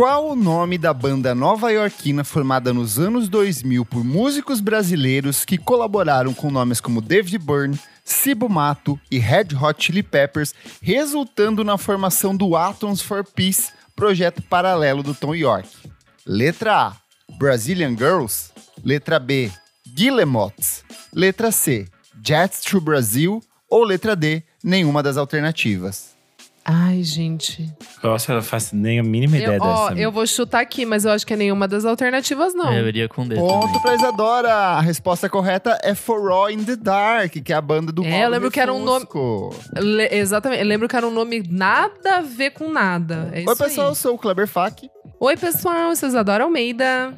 Qual o nome da banda nova-iorquina formada nos anos 2000 por músicos brasileiros que colaboraram com nomes como David Byrne, Cibo Mato e Red Hot Chili Peppers, resultando na formação do Atoms for Peace, projeto paralelo do Tom York? Letra A: Brazilian Girls. Letra B: Guillemots. Letra C: Jets to Brazil. Ou letra D: nenhuma das alternativas. Ai, gente. Nossa, eu não faço nem a mínima ideia Eu, ó, dessa. eu vou chutar aqui, mas eu acho que é nenhuma das alternativas, não. É, eu iria com D Ponto também. pra Isadora. A resposta correta é For All in the Dark, que é a banda do É, Mauro eu lembro que era um nome-. Le- exatamente. Eu lembro que era um nome nada a ver com nada. É isso Oi, pessoal, eu aí. sou o Kleber Fak. Oi, pessoal. Vocês adoram Almeida.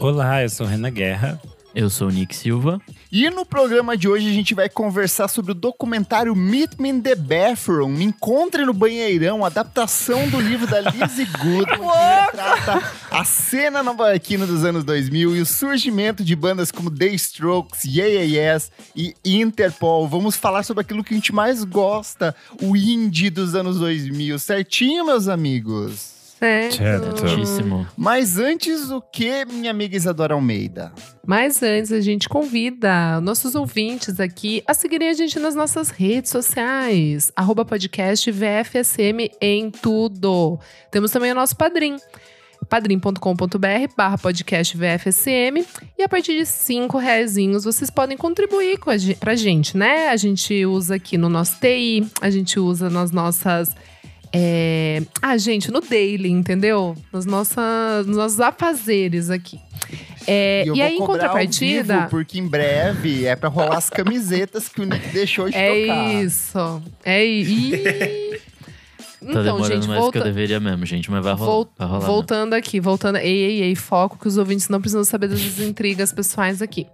Olá, eu sou Renan Guerra. Eu sou o Nick Silva. E no programa de hoje a gente vai conversar sobre o documentário Meet Me in the Bathroom. Me encontre no banheirão, adaptação do livro da Lizzie Goodman, que retrata a cena nova-iorquina dos anos 2000 e o surgimento de bandas como The Strokes, Yeah Yeah Yes e Interpol. Vamos falar sobre aquilo que a gente mais gosta, o indie dos anos 2000. Certinho, meus amigos? Certo. Muitíssimo. Mas antes, o que, minha amiga Isadora Almeida? Mas antes, a gente convida nossos ouvintes aqui a seguirem a gente nas nossas redes sociais. Arroba podcast VFSM em tudo. Temos também o nosso padrim. padrim.com.br barra podcast VFSM e a partir de cinco reaisinhos vocês podem contribuir com a gente, pra gente, né? A gente usa aqui no nosso TI, a gente usa nas nossas é... Ah, gente, no daily, entendeu? Nas nossas, nos nossos afazeres aqui. É, eu e vou aí, em contrapartida. vivo, porque em breve é pra rolar as camisetas que o Nick deixou de É tocar. isso. É isso. Tá Então, demorando gente, mais do que eu volta, deveria mesmo, gente. Mas vai rolar. vol- vai rolar voltando aqui, voltando. Ei, ei, ei, foco que os ouvintes não precisam saber das intrigas pessoais aqui.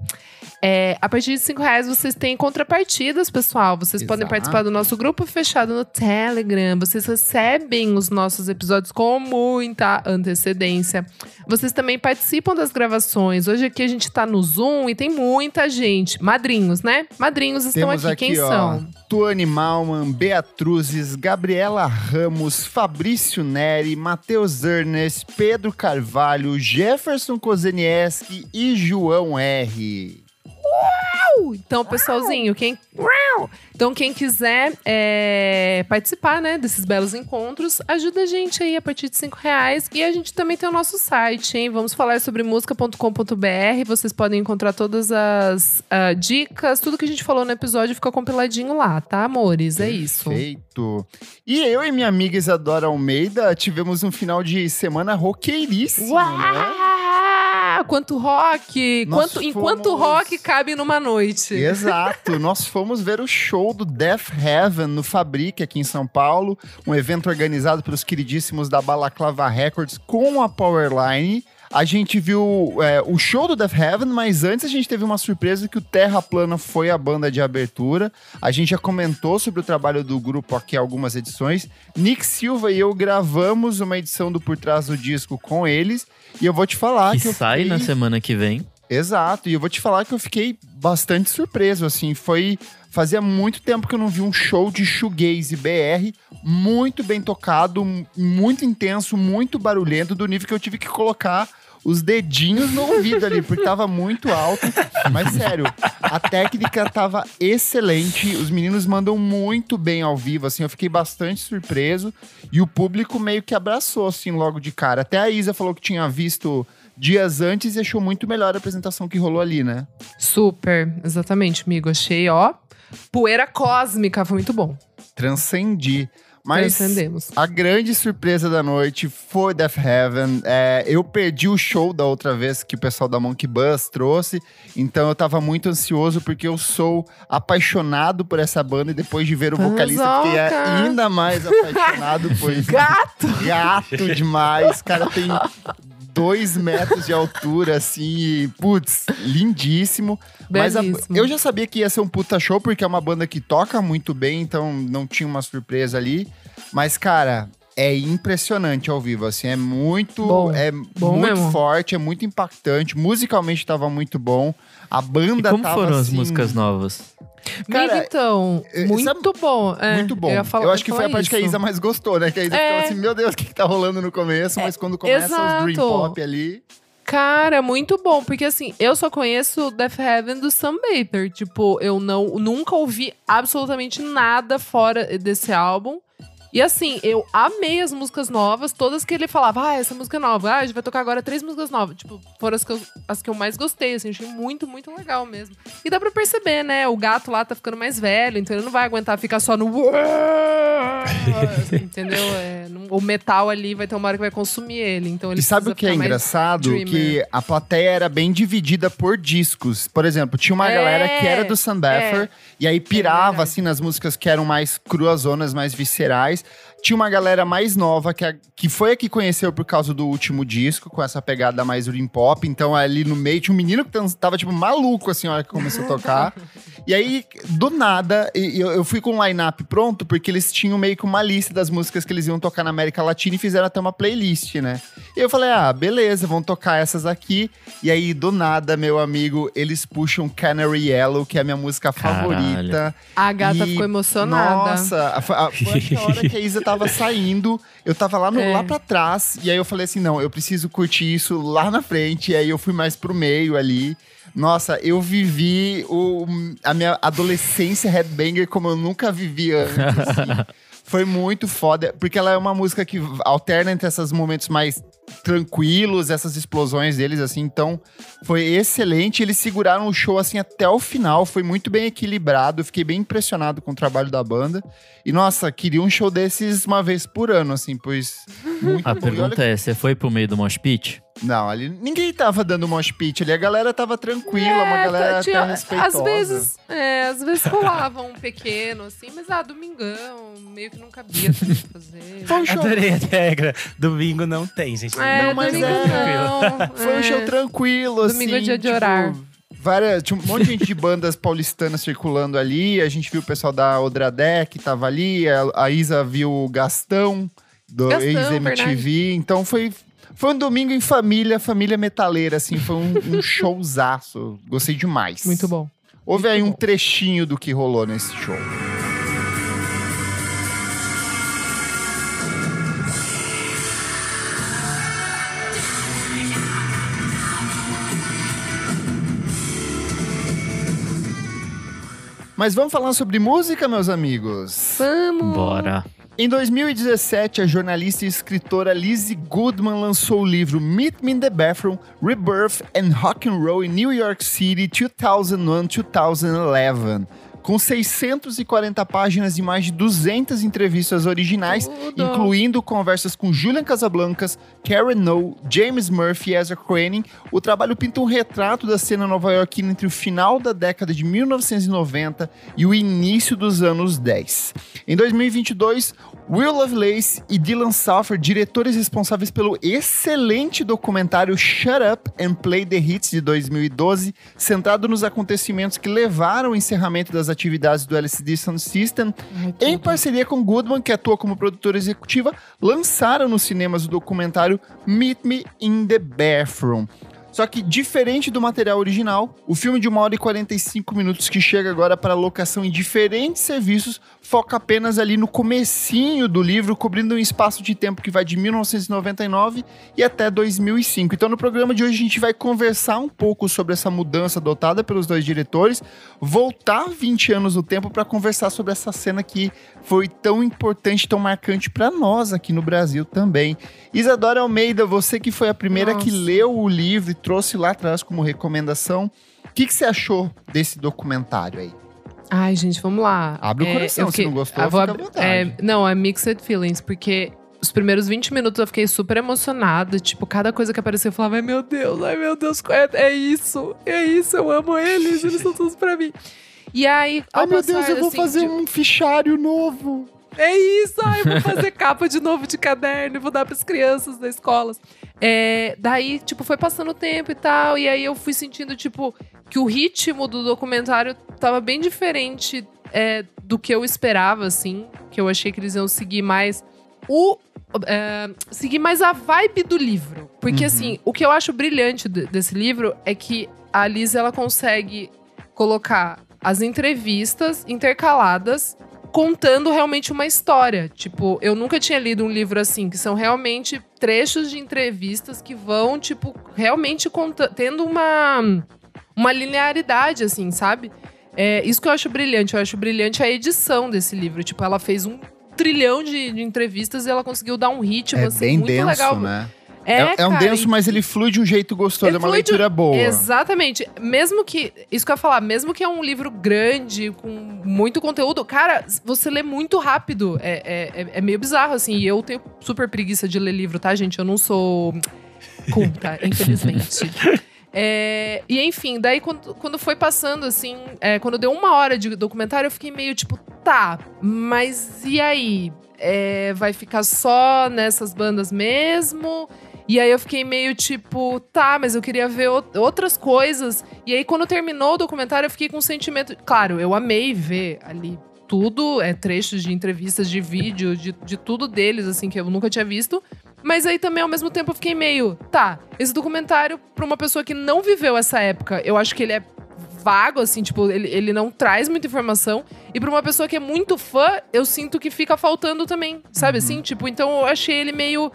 É, a partir de 5 reais vocês têm contrapartidas, pessoal. Vocês podem Exato. participar do nosso grupo fechado no Telegram. Vocês recebem os nossos episódios com muita antecedência. Vocês também participam das gravações. Hoje aqui a gente tá no Zoom e tem muita gente. Madrinhos, né? Madrinhos estão Temos aqui. aqui, Quem ó, são? Tuane Malman, Beatruzes, Gabriela Ramos, Fabrício Neri, Matheus Ernest, Pedro Carvalho, Jefferson Kozenieski e João R. Então, pessoalzinho, quem. Então, quem quiser é, participar, né, desses belos encontros, ajuda a gente aí a partir de 5 reais. E a gente também tem o nosso site, hein? Vamos falar sobre música.com.br. Vocês podem encontrar todas as ah, dicas, tudo que a gente falou no episódio fica compiladinho lá, tá, amores? É isso. Perfeito. E eu e minha amiga Isadora Almeida tivemos um final de semana roqueiríssimo, né? Quanto rock! Quanto, Enquanto fomos- rock cabe numa noite. Exato, nós fomos ver o show do Death Heaven no Fabric aqui em São Paulo, um evento organizado pelos queridíssimos da Balaclava Records com a Powerline. A gente viu é, o show do Death Heaven, mas antes a gente teve uma surpresa que o Terra Plana foi a banda de abertura. A gente já comentou sobre o trabalho do grupo aqui algumas edições. Nick Silva e eu gravamos uma edição do Por Trás do Disco com eles. E eu vou te falar Que que, sai fiquei... na semana que vem. Exato, e eu vou te falar que eu fiquei bastante surpreso, assim, foi... Fazia muito tempo que eu não vi um show de shoegaze BR muito bem tocado, muito intenso, muito barulhento, do nível que eu tive que colocar os dedinhos no ouvido ali, porque tava muito alto. Mas sério, a técnica tava excelente, os meninos mandam muito bem ao vivo, assim, eu fiquei bastante surpreso. E o público meio que abraçou, assim, logo de cara. Até a Isa falou que tinha visto dias antes e achou muito melhor a apresentação que rolou ali, né? Super, exatamente, amigo. Achei, ó, poeira cósmica, foi muito bom. Transcendi. Mas Transcendemos. a grande surpresa da noite foi Death Heaven. É, eu perdi o show da outra vez que o pessoal da Monkey Bus trouxe, então eu tava muito ansioso porque eu sou apaixonado por essa banda e depois de ver o vocalista fiquei Panzoca. ainda mais apaixonado por Gato! gato demais. Cara tem dois metros de altura, assim, e, putz, lindíssimo. Mas a- Belíssimo. eu já sabia que ia ser um puta show, porque é uma banda que toca muito bem, então não tinha uma surpresa ali. Mas, cara, é impressionante ao vivo, assim, é muito, Bom, é bom muito mesmo. forte, é muito impactante. Musicalmente tava muito bom. A E banda como tava, foram as assim, músicas novas? Cara, então, eh, muito bom. é, Muito bom. ia Eu, falar- acho que foi a parte que a isso. Isa mais gostou, né? Que a Isa É. ficou assim, meu Deus, o que, que tá rolando no começo? Mas quando começa os Dream exato. Pop ali. Cara, muito bom, porque assim, eu só conheço Death Heaven do Sam Baker. Tipo, eu não nunca ouvi absolutamente nada fora desse álbum. E assim, eu amei as músicas novas, todas que ele falava, ah, essa música é nova, ah, a gente vai tocar agora três músicas novas. Tipo, foram as que eu, as que eu mais gostei, assim, achei muito, muito legal mesmo. E dá pra perceber, né? O gato lá tá ficando mais velho, então ele não vai aguentar ficar só no. Entendeu? É, o metal ali vai ter uma hora que vai consumir ele. Então ele E sabe o que é engraçado? dreamer. Que a plateia era bem dividida por discos. Por exemplo, tinha uma É, galera que era do Sam Baffer e aí pirava verdade. assim nas músicas que eram mais cruazonas, mais viscerais. Tinha uma galera mais nova que, a- que foi a que conheceu por causa do último disco, com essa pegada mais dream pop. Então ali no meio tinha um menino que tava tipo maluco assim na hora que começou a tocar. E aí, do nada, eu, eu fui com o line-up pronto, porque eles tinham meio que uma lista das músicas que eles iam tocar na América Latina e fizeram até uma playlist, né? E eu falei, ah, beleza, vão tocar essas aqui. E aí, do nada, meu amigo, eles puxam Canary Yellow, que é a minha música Caralho. favorita. A gata E, ficou emocionada. Nossa, a- a- foi a hora que a Isa tava saindo, eu tava lá, no, É. lá pra trás, e aí eu falei assim: não, eu preciso curtir isso lá na frente, e aí eu fui mais pro meio ali. Nossa, eu vivi o, a minha adolescência headbanger como eu nunca vivi antes. assim. Foi muito foda, porque ela é uma música que alterna entre esses momentos mais tranquilos, essas explosões deles, assim. Então, foi excelente. Eles seguraram o show, assim, até o final. Foi muito bem equilibrado. Fiquei bem impressionado com o trabalho da banda. E, nossa, queria um show desses uma vez por ano, assim, pois... Muito A bom. E olha pergunta é: você foi pro meio do mosh pit? Não, ali ninguém tava dando mosh pit ali. A galera tava tranquila, uma É, galera tinha- até respeitosa. Às vezes, é, às vezes rolava um pequeno, assim, mas ah, domingão, meio que não cabia também fazer. Foi um show, Adorei a regra. Domingo não tem, gente. É, Não, mas domingo é- não. foi um é. show tranquilo, assim. Domingo é dia de tipo, orar. Várias, tinha um monte de gente de bandas paulistanas circulando ali. A gente viu o pessoal da Odradé que tava ali. A, a Isa viu o Gastão, do Gastão, ex-MTV. Então foi, foi um domingo em família, família metaleira, assim. Foi um, um showzaço. Gostei demais. Muito bom. Houve muito aí um bom. trechinho do que rolou nesse show. Mas vamos falar sobre música, meus amigos? Vamos! Bora. Em 2017, a jornalista e escritora Lizzie Goodman lançou o livro Meet Me in the Bathroom: Rebirth and Rock and Roll in New York City 2001-2011, com 640 páginas e mais de 200 entrevistas originais, Tudo. incluindo conversas com Julian Casablancas, Karen No, James Murphy e Ezra Koenig. O trabalho pinta um retrato da cena nova-iorquina entre o final da década de 1990 e o início dos anos 10. Em 2022, Will Lovelace e Dylan Salfer, diretores responsáveis pelo excelente documentário Shut Up and Play the Hits de 2012, centrado nos acontecimentos que levaram ao encerramento das atividades do LCD Sound System, Ai, em parceria com Goodman, que atua como produtora executiva, lançaram nos cinemas o documentário Meet Me in the Bathroom. Só que, diferente do material original, o filme de 1 hora e 45 minutos que chega agora para locação em diferentes serviços foca apenas ali no comecinho do livro, cobrindo um espaço de tempo que vai de 1999 e até 2005. Então, no programa de hoje, a gente vai conversar um pouco sobre essa mudança adotada pelos dois diretores, voltar 20 anos no tempo para conversar sobre essa cena que foi tão importante, tão marcante para nós aqui no Brasil também. Isadora Almeida, você que foi a primeira que Nossa. leu o livro trouxe lá atrás como recomendação, o que, que você achou desse documentário aí? Ai, gente, vamos lá. Abre o É, coração, eu se não gostou, ah, fica à abrir- vontade. é, não, é mixed feelings, porque os primeiros 20 minutos eu fiquei super emocionada. Tipo, cada coisa que apareceu eu falava, ai meu Deus, ai meu Deus, é, é isso, é isso, eu amo eles, eles são todos pra mim. E aí, Ai meu Deus, eu vou assim, fazer de- um fichário novo. É isso, ai, eu vou fazer capa de novo de caderno, e vou dar pras crianças da escola. É, daí, tipo, foi passando o tempo e tal, e aí eu fui sentindo, tipo, que o ritmo do documentário tava bem diferente é, do que eu esperava, assim. Que eu achei que eles iam seguir mais o. é, seguir mais a vibe do livro. Porque, Uhum. assim, o que eu acho brilhante de- desse livro é que a Liz ela consegue colocar as entrevistas intercaladas contando realmente uma história. Tipo, eu nunca tinha lido um livro assim, que são realmente trechos de entrevistas que vão, tipo, realmente conta tendo uma, uma linearidade, assim, sabe? É, isso que eu acho brilhante. Eu acho brilhante a edição desse livro. Tipo, ela fez um trilhão de, de entrevistas e ela conseguiu dar um ritmo, É assim, bem muito denso, legal. né? É, É, é um cara, denso, mas ele flui de um jeito gostoso. Ele é uma flui de- leitura boa. Exatamente. Mesmo que. Isso que eu ia falar, mesmo que é um livro grande, com muito conteúdo, cara, você lê muito rápido. É, é, é- é meio bizarro, assim. E eu tenho super preguiça de ler livro, tá, gente? Eu não sou culta, infelizmente. É, e enfim, daí quando, quando foi passando, assim, é, quando deu uma hora de documentário, eu fiquei meio tipo, tá, mas e aí? É, vai ficar só nessas bandas mesmo? E aí eu fiquei meio tipo, tá, mas eu queria ver outras coisas. E aí quando terminou o documentário, eu fiquei com um sentimento. Claro, eu amei ver ali tudo, é trechos de entrevistas, de vídeo, de, de tudo deles, assim, que eu nunca tinha visto. Mas aí também, ao mesmo tempo, eu fiquei meio, tá, esse documentário, pra uma pessoa que não viveu essa época, eu acho que ele é vago, assim, tipo, ele, ele não traz muita informação. E pra uma pessoa que é muito fã, eu sinto que fica faltando também, sabe assim? Tipo, então eu achei ele meio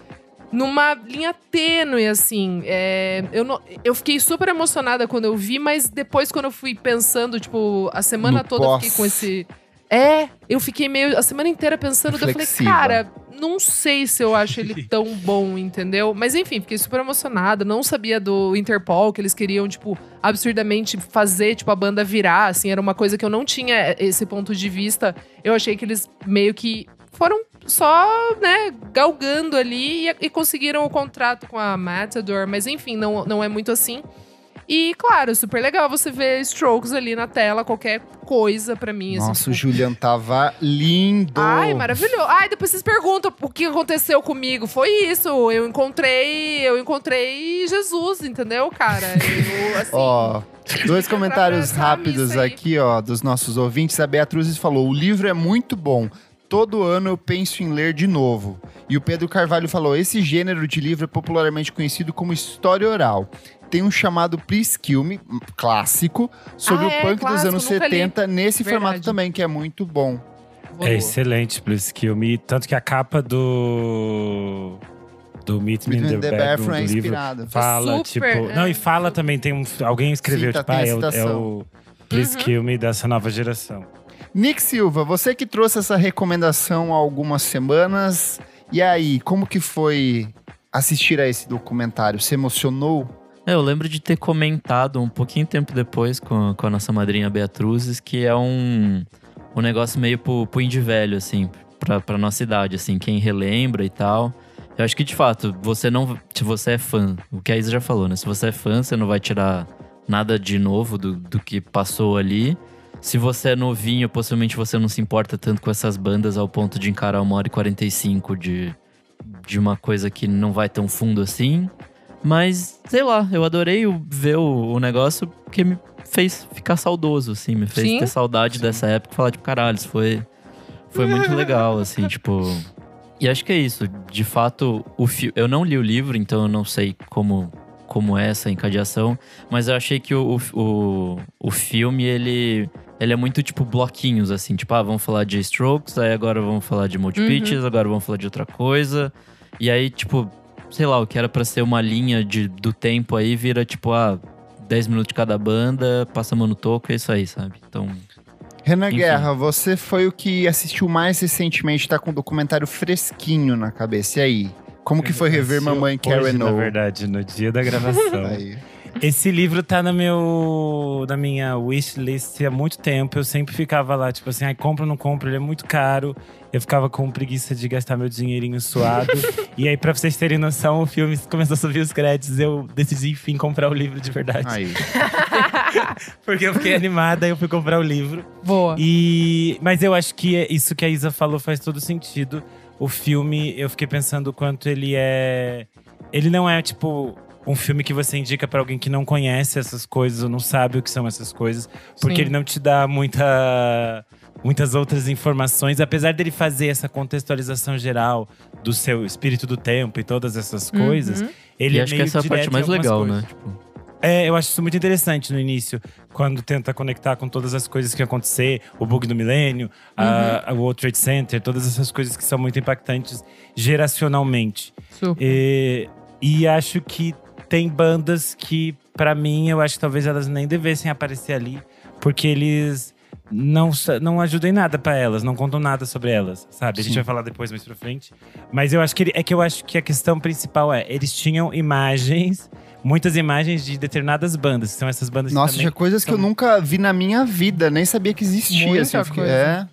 numa linha tênue, assim. É, eu, não- eu fiquei super emocionada quando eu vi, mas depois, quando eu fui pensando, tipo, a semana No toda eu fiquei pós. com esse. É, eu fiquei meio a semana inteira pensando, eu falei, cara, não sei se eu acho ele tão bom, entendeu? Mas enfim, fiquei super emocionada. Não sabia do Interpol, que eles queriam, tipo, absurdamente fazer, tipo, a banda virar, assim, era uma coisa que eu não tinha esse ponto de vista. Eu achei que eles meio que foram só, né, galgando ali e, e conseguiram o contrato com a Matador, mas enfim, não, não é muito assim. E, claro, super legal você ver Strokes ali na tela, qualquer coisa pra mim. assim, Nossa, o tipo, Julian tava lindo. Ai, maravilhoso. Ai, depois vocês perguntam o que aconteceu comigo. Foi isso. Eu encontrei. Eu encontrei Jesus, entendeu, cara? Eu, assim. Ó, dois comentários rápidos aqui, ó, dos nossos ouvintes. A Beatriz falou: o livro é muito bom. Todo ano eu penso em ler de novo. E o Pedro Carvalho falou: esse gênero de livro é popularmente conhecido como história oral. Tem um chamado Please Kill Me, um clássico, sobre Ah, o é, punk dos clássico, anos nunca li. 70, nesse Verdade. formato também, que é muito bom. É excelente Plus Kill Tanto que a capa do. Do Meet Me in the, the Bathroom é do livro inspirado. fala, Super, tipo. é. Não, e fala também, tem um. Alguém escreveu, Cita, tipo, ah, é, o, é o Please Uhum. Kill Me dessa nova geração. Nick Silva, você que trouxe essa recomendação há algumas semanas. E aí, como que foi assistir a esse documentário? Se emocionou? É, eu lembro de ter comentado um pouquinho tempo depois com, com a nossa madrinha Beatruzes que é um, um negócio meio pro, pro indie velho, assim, pra, pra nossa idade, assim, quem relembra e tal. Eu acho que, de fato, você não. Se você é fã, o que a Isa já falou, né? Se você é fã, você não vai tirar nada de novo do, do que passou ali. Se você é novinho, possivelmente você não se importa tanto com essas bandas ao ponto de encarar uma hora e 45 de, de uma coisa que não vai tão fundo assim. Mas, sei lá, eu adorei ver o, o negócio porque me fez ficar saudoso, assim, me fez Sim. ter saudade dessa época e falar, tipo, caralho, isso foi, foi muito legal, assim, tipo. E acho que é isso. De fato, o fi... eu não li o livro, então eu não sei como, como é essa encadeação, mas eu achei que o, o, o, o filme, ele. Ele é muito tipo bloquinhos, assim, tipo, ah, vamos falar de Strokes, aí agora vamos falar de Multi Uhum. Pitches, agora vamos falar de outra coisa. E aí, tipo, sei lá, o que era pra ser uma linha de, do tempo aí vira tipo, ah, 10 minutos de cada banda, passa mano toco, é isso aí, sabe? Então, Renan Enfim. Guerra, você foi o que assistiu mais recentemente, tá com um documentário fresquinho na cabeça. E aí? Como que foi rever Mamãe hoje, Karen Na O? verdade, no dia da gravação. Aí. Esse livro tá no meu, na minha wishlist há muito tempo. Eu sempre ficava lá, tipo assim, ai, compro ou não compro, ele é muito caro. Eu ficava com preguiça de gastar meu dinheirinho suado. e aí, pra vocês terem noção, o filme começou a subir os créditos. Eu decidi, enfim, comprar o livro de verdade. Aí. Porque eu fiquei animada, eu fui comprar o livro. Boa. E, mas eu acho que é- isso que a Isa falou faz todo sentido. O filme, eu fiquei pensando o quanto ele é. Ele não é tipo um filme que você indica pra alguém que não conhece essas coisas ou não sabe o que são essas coisas, porque Sim. ele não te dá muita, muitas outras informações, apesar dele fazer essa contextualização geral do seu espírito do tempo e todas essas coisas. Uhum. Ele e é acho que meio essa é a parte mais legal, coisas. né? Tipo, É, eu acho isso muito interessante no início, quando tenta conectar com todas as coisas que acontecer, o bug do milênio, a- a- o World Trade Center, todas essas coisas que são muito impactantes geracionalmente. Super. E, e acho que tem bandas que, pra mim, eu acho que talvez elas nem devessem aparecer ali, porque eles não, não ajudam em nada pra elas, não contam nada sobre elas, sabe? A gente Sim. vai falar depois mais pra frente. Mas eu acho que ele- é que eu acho que a questão principal é, eles tinham imagens, muitas imagens de determinadas bandas, que são essas bandas Nossa, que tinha coisas que eu são- nunca vi na minha vida, nem sabia que existia. Muita assim, coisa. é.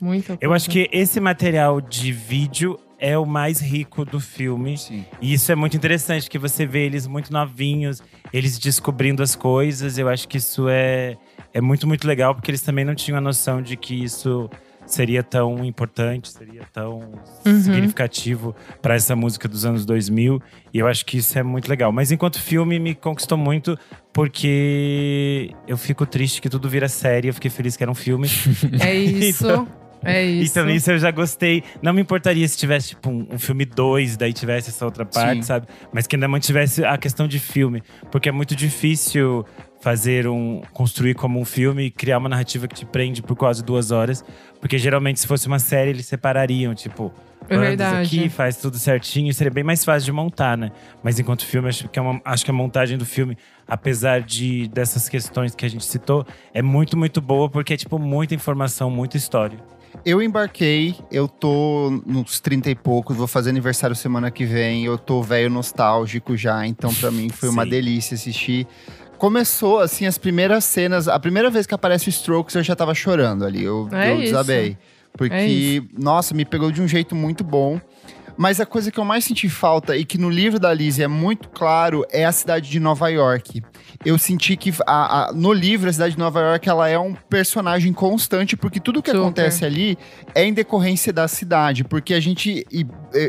Muita Eu acho que esse material de vídeo é o mais rico do filme. Sim. E isso é muito interessante, que você vê eles muito novinhos, eles descobrindo as coisas. Eu acho que isso é, é muito, muito legal, porque eles também não tinham a noção de que isso seria tão importante, seria tão Uhum. significativo para essa música dos anos 2000. E eu acho que isso é muito legal. Mas enquanto filme, me conquistou muito, porque eu fico triste que tudo vira série. Eu fiquei feliz que era um filme. É isso. Então- é isso. Então, isso eu já gostei. Não me importaria se tivesse, tipo, um, um filme 2, daí tivesse essa outra parte, Sim. sabe? Mas que ainda mantivesse a questão de filme. Porque é muito difícil fazer um. construir como um filme e criar uma narrativa que te prende por quase duas horas. Porque geralmente, se fosse uma série, eles separariam, tipo. É verdade. aqui, faz tudo certinho, seria bem mais fácil de montar, né? Mas enquanto filme, acho que, é uma- acho que a montagem do filme, apesar de dessas questões que a gente citou, é muito, muito boa, porque é tipo muita informação, muita história. Eu embarquei, eu tô nos 30 e poucos, vou fazer aniversário semana que vem, eu tô velho nostálgico já, então pra mim foi uma Sim. delícia assistir. Começou, assim, as primeiras cenas, a primeira vez que aparece o Strokes eu já tava chorando ali, eu, É eu isso. desabei. Porque, É isso. nossa, me pegou de um jeito muito bom. Mas a coisa que eu mais senti falta e que no livro da Lizzie é muito claro é a cidade de Nova York. Eu senti que a- a- no livro a cidade de Nova York ela é um personagem constante porque tudo que Super. acontece ali é em decorrência da cidade, porque a gente e, e,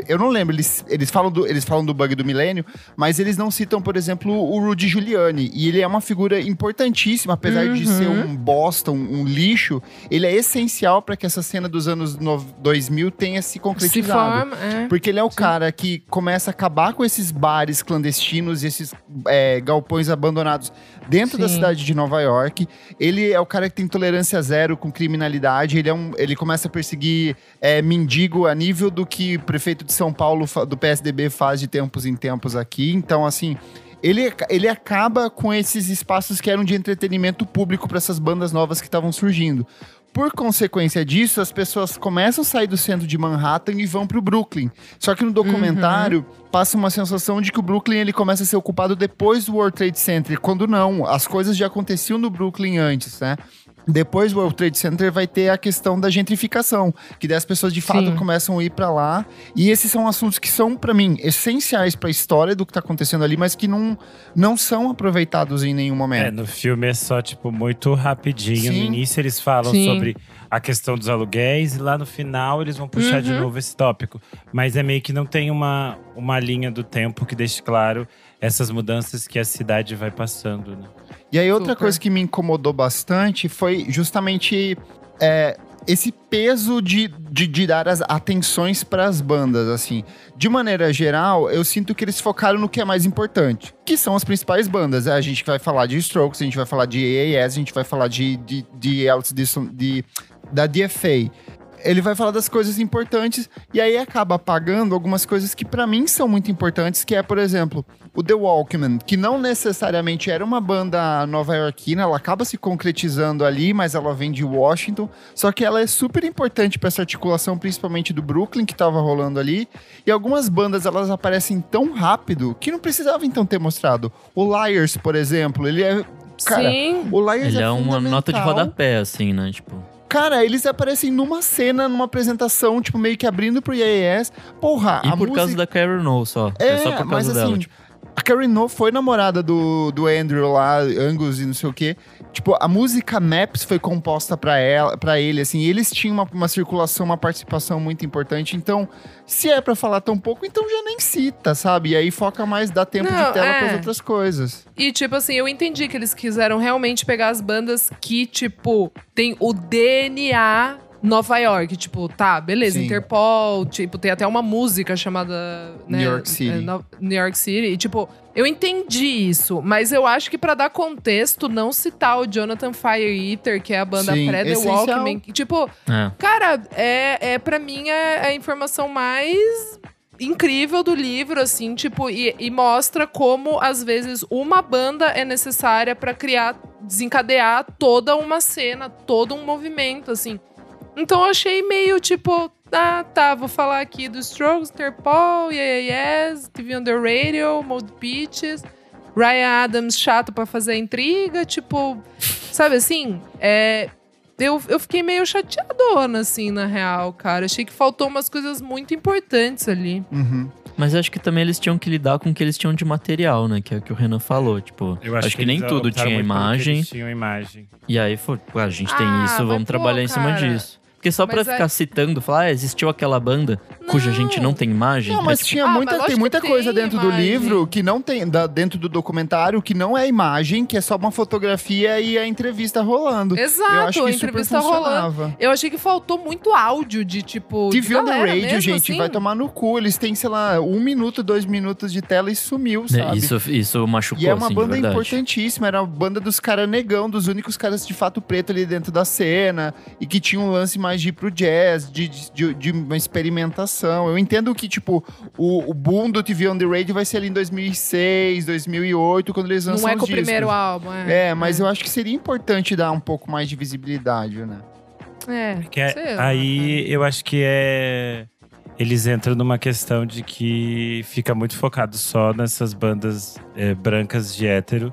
eu não lembro eles, eles falam do eles falam do bug do milênio, mas eles não citam, por exemplo, o Rudy Giuliani e ele é uma figura importantíssima, apesar de Uhum. ser um bosta, um, um lixo, ele é essencial para que essa cena dos anos no- 2000 tenha se Se concretizado. forma, é. Porque ele é o cara que começa a acabar com esses bares clandestinos e esses é, galpões abandonados dentro da Sim. cidade de Nova York. Ele é o cara que tem tolerância zero com criminalidade. Ele, é um, ele começa a perseguir é, mendigo a nível do que o prefeito de São Paulo, do PSDB, faz de tempos em tempos aqui. Então, assim. Ele, ele acaba com esses espaços que eram de entretenimento público para essas bandas novas que estavam surgindo. Por consequência disso, as pessoas começam a sair do centro de Manhattan e vão pro Brooklyn. Só que no documentário passa uma sensação de que o Brooklyn ele começa a ser ocupado depois do World Trade Center, quando não, as coisas já aconteciam no Brooklyn antes, né? Depois do World Trade Center vai ter a questão da gentrificação, que daí as pessoas de fato Sim. começam a ir pra lá. E esses são assuntos que são, pra mim, essenciais pra história do que tá acontecendo ali, mas que não, não são aproveitados em nenhum É, momento. no filme é só, tipo, muito rapidinho. Sim. No início eles falam Sim. sobre a questão dos aluguéis e lá no final eles vão puxar de Uhum. novo esse tópico. Mas é meio que não tem uma, uma linha do tempo que deixe claro essas mudanças que a cidade vai passando, né? E aí, outra Super. coisa que me incomodou bastante foi justamente é, esse peso de, de, de dar as atenções para as bandas, assim. De maneira geral, eu sinto que eles focaram no que é mais importante, que são as principais bandas. A gente vai falar de Strokes, a gente vai falar de AAS, a gente vai falar de, de, de, Dixon- de da DFA. Ele vai falar das coisas importantes e aí acaba apagando algumas coisas que pra mim são muito importantes, que é, por exemplo, o The Walkman, que não necessariamente era uma banda nova-iorquina, ela acaba se concretizando ali, mas ela vem de Washington, só que ela é super importante pra essa articulação, principalmente do Brooklyn, que tava rolando ali, e algumas bandas, elas aparecem tão rápido que não precisava então ter mostrado. O Liars, por exemplo, ele é... Cara, Sim. o Liars Ele é é uma nota de rodapé, assim, né? Tipo. Cara, eles aparecem numa cena, numa apresentação, tipo, meio que abrindo pro IAS. Porra, E por música... causa da Carrie No só. É, É, só por mas causa dela. assim, tipo. a Karen No foi namorada do, do Andrew lá, Angus e não sei o quê. Tipo, a música Maps foi composta pra, ela, pra ele, assim, e eles tinham uma, uma circulação, uma participação muito importante. Então, se é pra falar tão pouco, então já nem cita, sabe? E aí foca mais, dá tempo Não, de tela é. pras outras coisas. E, tipo assim, eu entendi que eles quiseram realmente pegar as bandas que, tipo, tem o DNA Nova York, tipo, tá, beleza, Sim. Interpol, tipo, tem até uma música chamada né, New York City. é, no- New York City. E, tipo, eu entendi isso, mas eu acho que pra dar contexto, não citar o Jonathan Fire Eater, que é a banda Sim, pré-The essencial. Walkman. que, Tipo, É. Cara, é, é para mim é a informação mais incrível do livro, assim, tipo, e, e mostra como às vezes uma banda é necessária pra criar, desencadear toda uma cena, todo um movimento, assim. Então eu achei meio tipo, ah, tá, vou falar aqui do Strokes, Interpol, Yeah, yeah Yes, TV on the Radio, Mold Pitches, Ryan Adams chato pra fazer intriga, tipo, sabe assim? É, eu, eu fiquei meio chateadona, assim, na real, cara. Achei que faltou umas coisas muito importantes ali. Uhum. Mas acho que também eles tinham que lidar com o que eles tinham de material, né? Que é o que o Renan falou. Tipo, Eu acho, que, nem eles tudo tinha que imagem. Eles tinham imagem. E aí foi, "Pô, a gente tem Ah, isso, vamos pô, trabalhar em cima cara. disso. Porque só pra Mas é- ficar citando, falar, ah, existiu aquela banda cuja Não. gente não tem imagem. Não, é mas tipo, tinha Ah, mas muita, lógico tem muita tem coisa dentro do imagem. livro que não tem, da- dentro do documentário, que não é imagem, que é só uma fotografia e a entrevista rolando. Eu Exato, acho que a super entrevista rolando. funcionava. Eu achei que faltou muito áudio de tipo. de TV on the radio, mesmo, gente, assim. vai tomar no cu. Eles têm, sei lá, um minuto, dois minutos de tela e sumiu, né, sabe? isso, isso machucou, E é uma assim, de banda importantíssima, era a banda dos caras negão, dos únicos caras de fato preto ali dentro da cena, e que tinha um lance mais de ir pro jazz, de, de, de uma experimentação. Eu entendo que, tipo, o, o boom do TV on the Radio vai ser ali em 2006, 2008, quando eles lançam Não é os com o discos. primeiro álbum, é. É, mas eu acho que seria importante dar um pouco mais de visibilidade, né? É, Que é- sei lá, aí eu acho que é. Eles entram numa questão de que fica muito focado só nessas bandas é, brancas de hétero.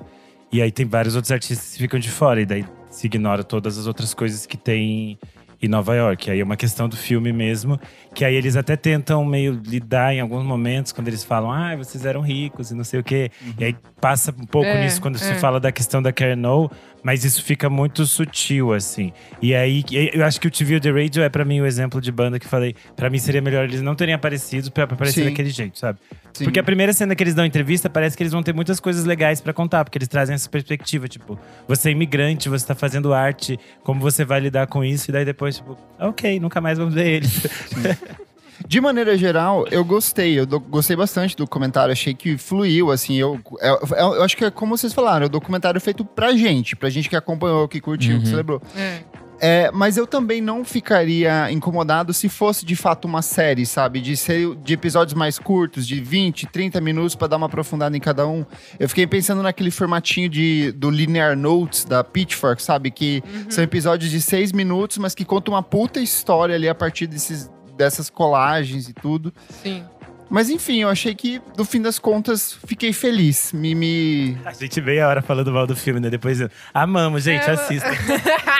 E aí tem vários outros artistas que ficam de fora. E daí se ignora todas as outras coisas que tem em Nova York. Aí é uma questão do filme mesmo. Que aí eles até tentam meio lidar em alguns momentos, quando eles falam, ah, vocês eram ricos e não sei o quê. E aí passa um pouco É, nisso quando se é. fala da questão da Karen O, mas isso fica muito sutil, assim. E aí, eu acho que o TV The Radio é pra mim o exemplo de banda que falei, pra mim seria melhor eles não terem aparecido pra pra aparecer Sim. daquele jeito, sabe? Sim. Porque a primeira cena que eles dão entrevista, parece que eles vão ter muitas coisas legais pra contar, porque eles trazem essa perspectiva, tipo, você é imigrante, você tá fazendo arte, como você vai lidar com isso, e daí depois, tipo, ok, nunca mais vamos ver eles. De maneira geral, eu gostei. Eu do- gostei bastante do comentário. Achei que fluiu, assim. Eu, eu, eu- eu acho que é como vocês falaram, é um documentário feito pra gente. Pra gente que acompanhou, que curtiu, que Uhum. celebrou. É. É, mas eu também não ficaria incomodado se fosse de fato uma série, sabe? De ser de episódios mais curtos, de 20, 30 minutos pra dar uma aprofundada em cada um. Eu fiquei pensando naquele formatinho de, do Linear Notes da Pitchfork, sabe? Que são episódios de seis minutos, mas que contam uma puta história ali a partir desses, dessas colagens e tudo. Sim. Mas enfim, eu achei que, no fim das contas, fiquei feliz. Me. me... A gente meia hora falando mal do filme, né? Depois, eu- amamos, gente, É, assista.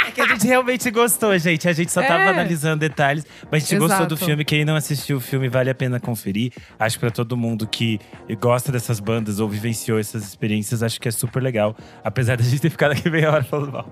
É que a gente realmente gostou, gente. A gente só tava É. analisando detalhes, mas a gente gostou do Exato. filme. Quem não assistiu o filme, vale a pena conferir. Acho que pra todo mundo que gosta dessas bandas ou vivenciou essas experiências, acho que é super legal. Apesar da gente ter ficado aqui meia hora falando mal.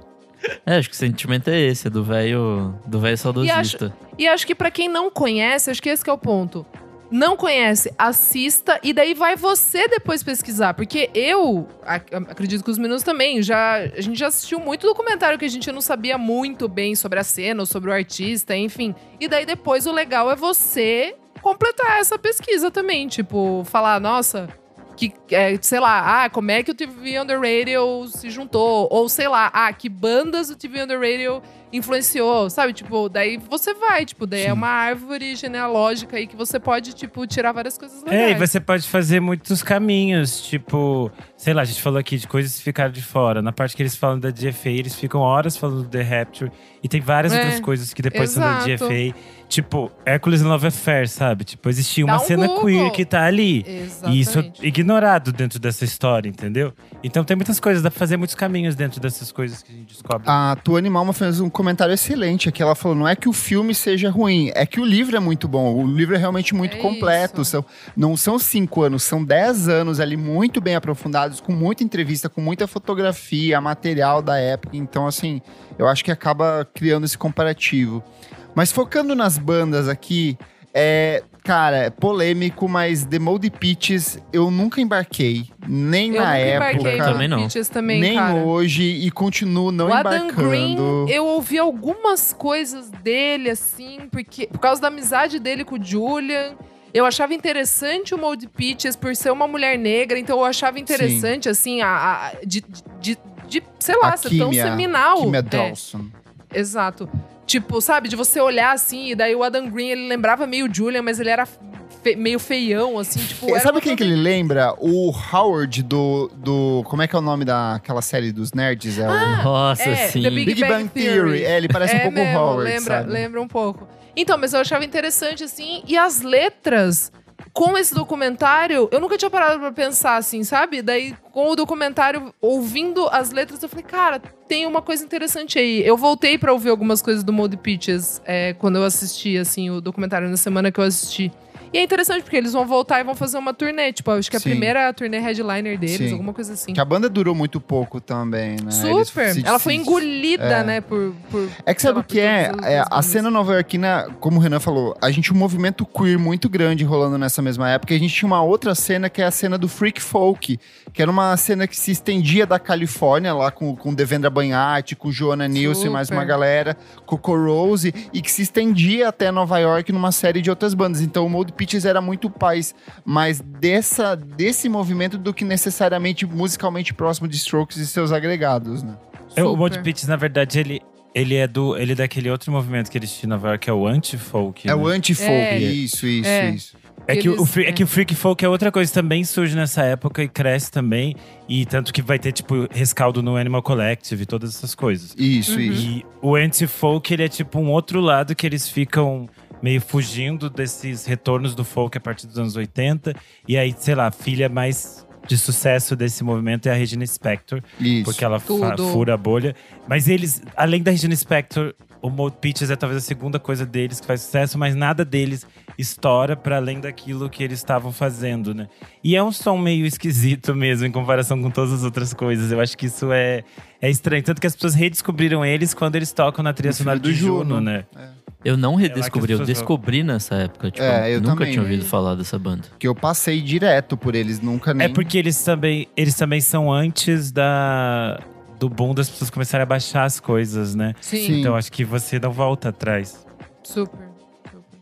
É, acho que o sentimento é esse, é do velho do velho saudosista. E acho que pra quem não conhece, acho que esse que é o ponto. Não conhece, assista e daí vai você depois pesquisar. Porque eu, ac- acredito que os meninos também, já, a gente já assistiu muito documentário que a gente não sabia muito bem sobre a cena ou sobre o artista, enfim. E daí depois o legal é você completar essa pesquisa também. Tipo, falar, nossa, que, é, sei lá, ah, como é que o TV on the Radio se juntou? Ou sei lá, ah, que bandas o TV on the Radio influenciou, sabe? Tipo, daí você vai, tipo, daí é Sim. uma árvore genealógica aí que você pode, tipo, tirar várias coisas legais. É, e você pode fazer muitos caminhos, tipo, sei lá, a gente falou aqui de coisas que ficaram de fora. Na parte que eles falam da GFA, eles ficam horas falando do The Rapture. E tem várias É, outras coisas que depois são da exato. Tipo, Hércules Love Affair, sabe? Tipo, existia Dá uma um cena Google. queer que tá ali. Exatamente. E isso é ignorado dentro dessa história, entendeu? Então tem muitas coisas, dá pra fazer muitos caminhos dentro dessas coisas que a gente descobre. A tua Animalma fez um comentário excelente aqui. Ela falou: não é que o filme seja ruim, é que o livro é muito bom. O livro é realmente muito É completo. isso. São, não são cinco anos, são dez anos ali muito bem aprofundados, com muita entrevista, com muita fotografia, material da época. Então, assim, eu acho que acaba criando esse comparativo. Mas focando nas bandas aqui, é, cara, é polêmico, mas The Moldy Peaches eu nunca embarquei. Nem Eu na época. Também não. Também, nem cara. hoje e continuo não o Adam embarcando. Green, eu ouvi algumas coisas dele, assim, porque por causa da amizade dele com o Julian. Eu achava interessante o Mold Peaches por ser uma mulher negra, então eu achava interessante, assim, a, a- de, de, de, sei lá, A ser tão químia- seminal. Kimia É, Dawson. exato. Tipo, sabe, de você olhar assim, e daí o Adam Green, ele lembrava meio o Julian, mas ele era fe- meio feião, assim, tipo. Sabe quem que ele lembra? O Howard do, do. Como é que é o nome daquela série dos nerds? É o Nossa, é, sim. The Big Big Bang Theory. É, ele parece um É pouco mesmo, o Howard, lembra, sabe? lembra um pouco. Então, mas eu achava interessante, assim, e as letras com esse documentário, eu nunca tinha parado pra pensar assim, sabe? Daí, com o documentário, ouvindo as letras, eu falei, cara, tem uma coisa interessante aí. Eu voltei pra ouvir algumas coisas do Mold Pitches é, quando eu assisti, assim, o documentário na semana que eu assisti. E é interessante, porque eles vão voltar e vão fazer uma turnê. Tipo, acho que a Sim. primeira turnê headliner deles, Sim. alguma coisa assim. Que a banda durou muito pouco também, né? Eles Super! se- Ela foi se- engolida, é. né, por, por... É que sabe o que é? É, A cena nova-iorquina, como o Renan falou, a gente tinha um movimento queer muito grande rolando nessa mesma época. E a gente tinha uma outra cena que é a cena do freak folk, que era uma cena que se estendia da Califórnia, lá com, com Devendra Banhart, com Joana Nilsson e mais uma galera, Coco Rose, e que se estendia até Nova York numa série de outras bandas. Então o Mold Pitches era muito paz, mais dessa, desse movimento do que necessariamente musicalmente próximo de Strokes e seus agregados, né? É, o. Mold Pitts, na verdade, ele, ele é do ele é daquele outro movimento que eles tinham em Nova York, que é o anti-folk. É né? o anti-folk, É. isso, isso, É. isso. É que, o, Eles- free- é que o freak folk é outra coisa que também surge nessa época e cresce também. E tanto que vai ter, tipo, rescaldo no Animal Collective e todas essas coisas. Isso, Uhum. isso. E o anti-folk, ele é tipo um outro lado que eles ficam meio fugindo desses retornos do folk a partir dos anos 80. E aí, sei lá, a filha mais de sucesso desse movimento é a Regina Spector. Isso. Porque ela fura a bolha. Mas eles, além da Regina Spector, o Mold Pitches é talvez a segunda coisa deles que faz sucesso, mas nada deles estoura para além daquilo que eles estavam fazendo, né? E é um som meio esquisito mesmo em comparação com todas as outras coisas. Eu acho que isso é, é estranho. Tanto que as pessoas redescobriram eles quando eles tocam na trilha No sonora do Juno, Juno. né? Eu não as redescobri, eu pessoas descobri nessa época. Tipo, É, eu nunca também, tinha ouvido né? falar dessa banda. Que eu passei direto por eles, nunca nem. É porque eles também, eles também são antes da, do boom das pessoas começarem a baixar as coisas, né? Sim, Sim. Então acho que você não volta atrás. super.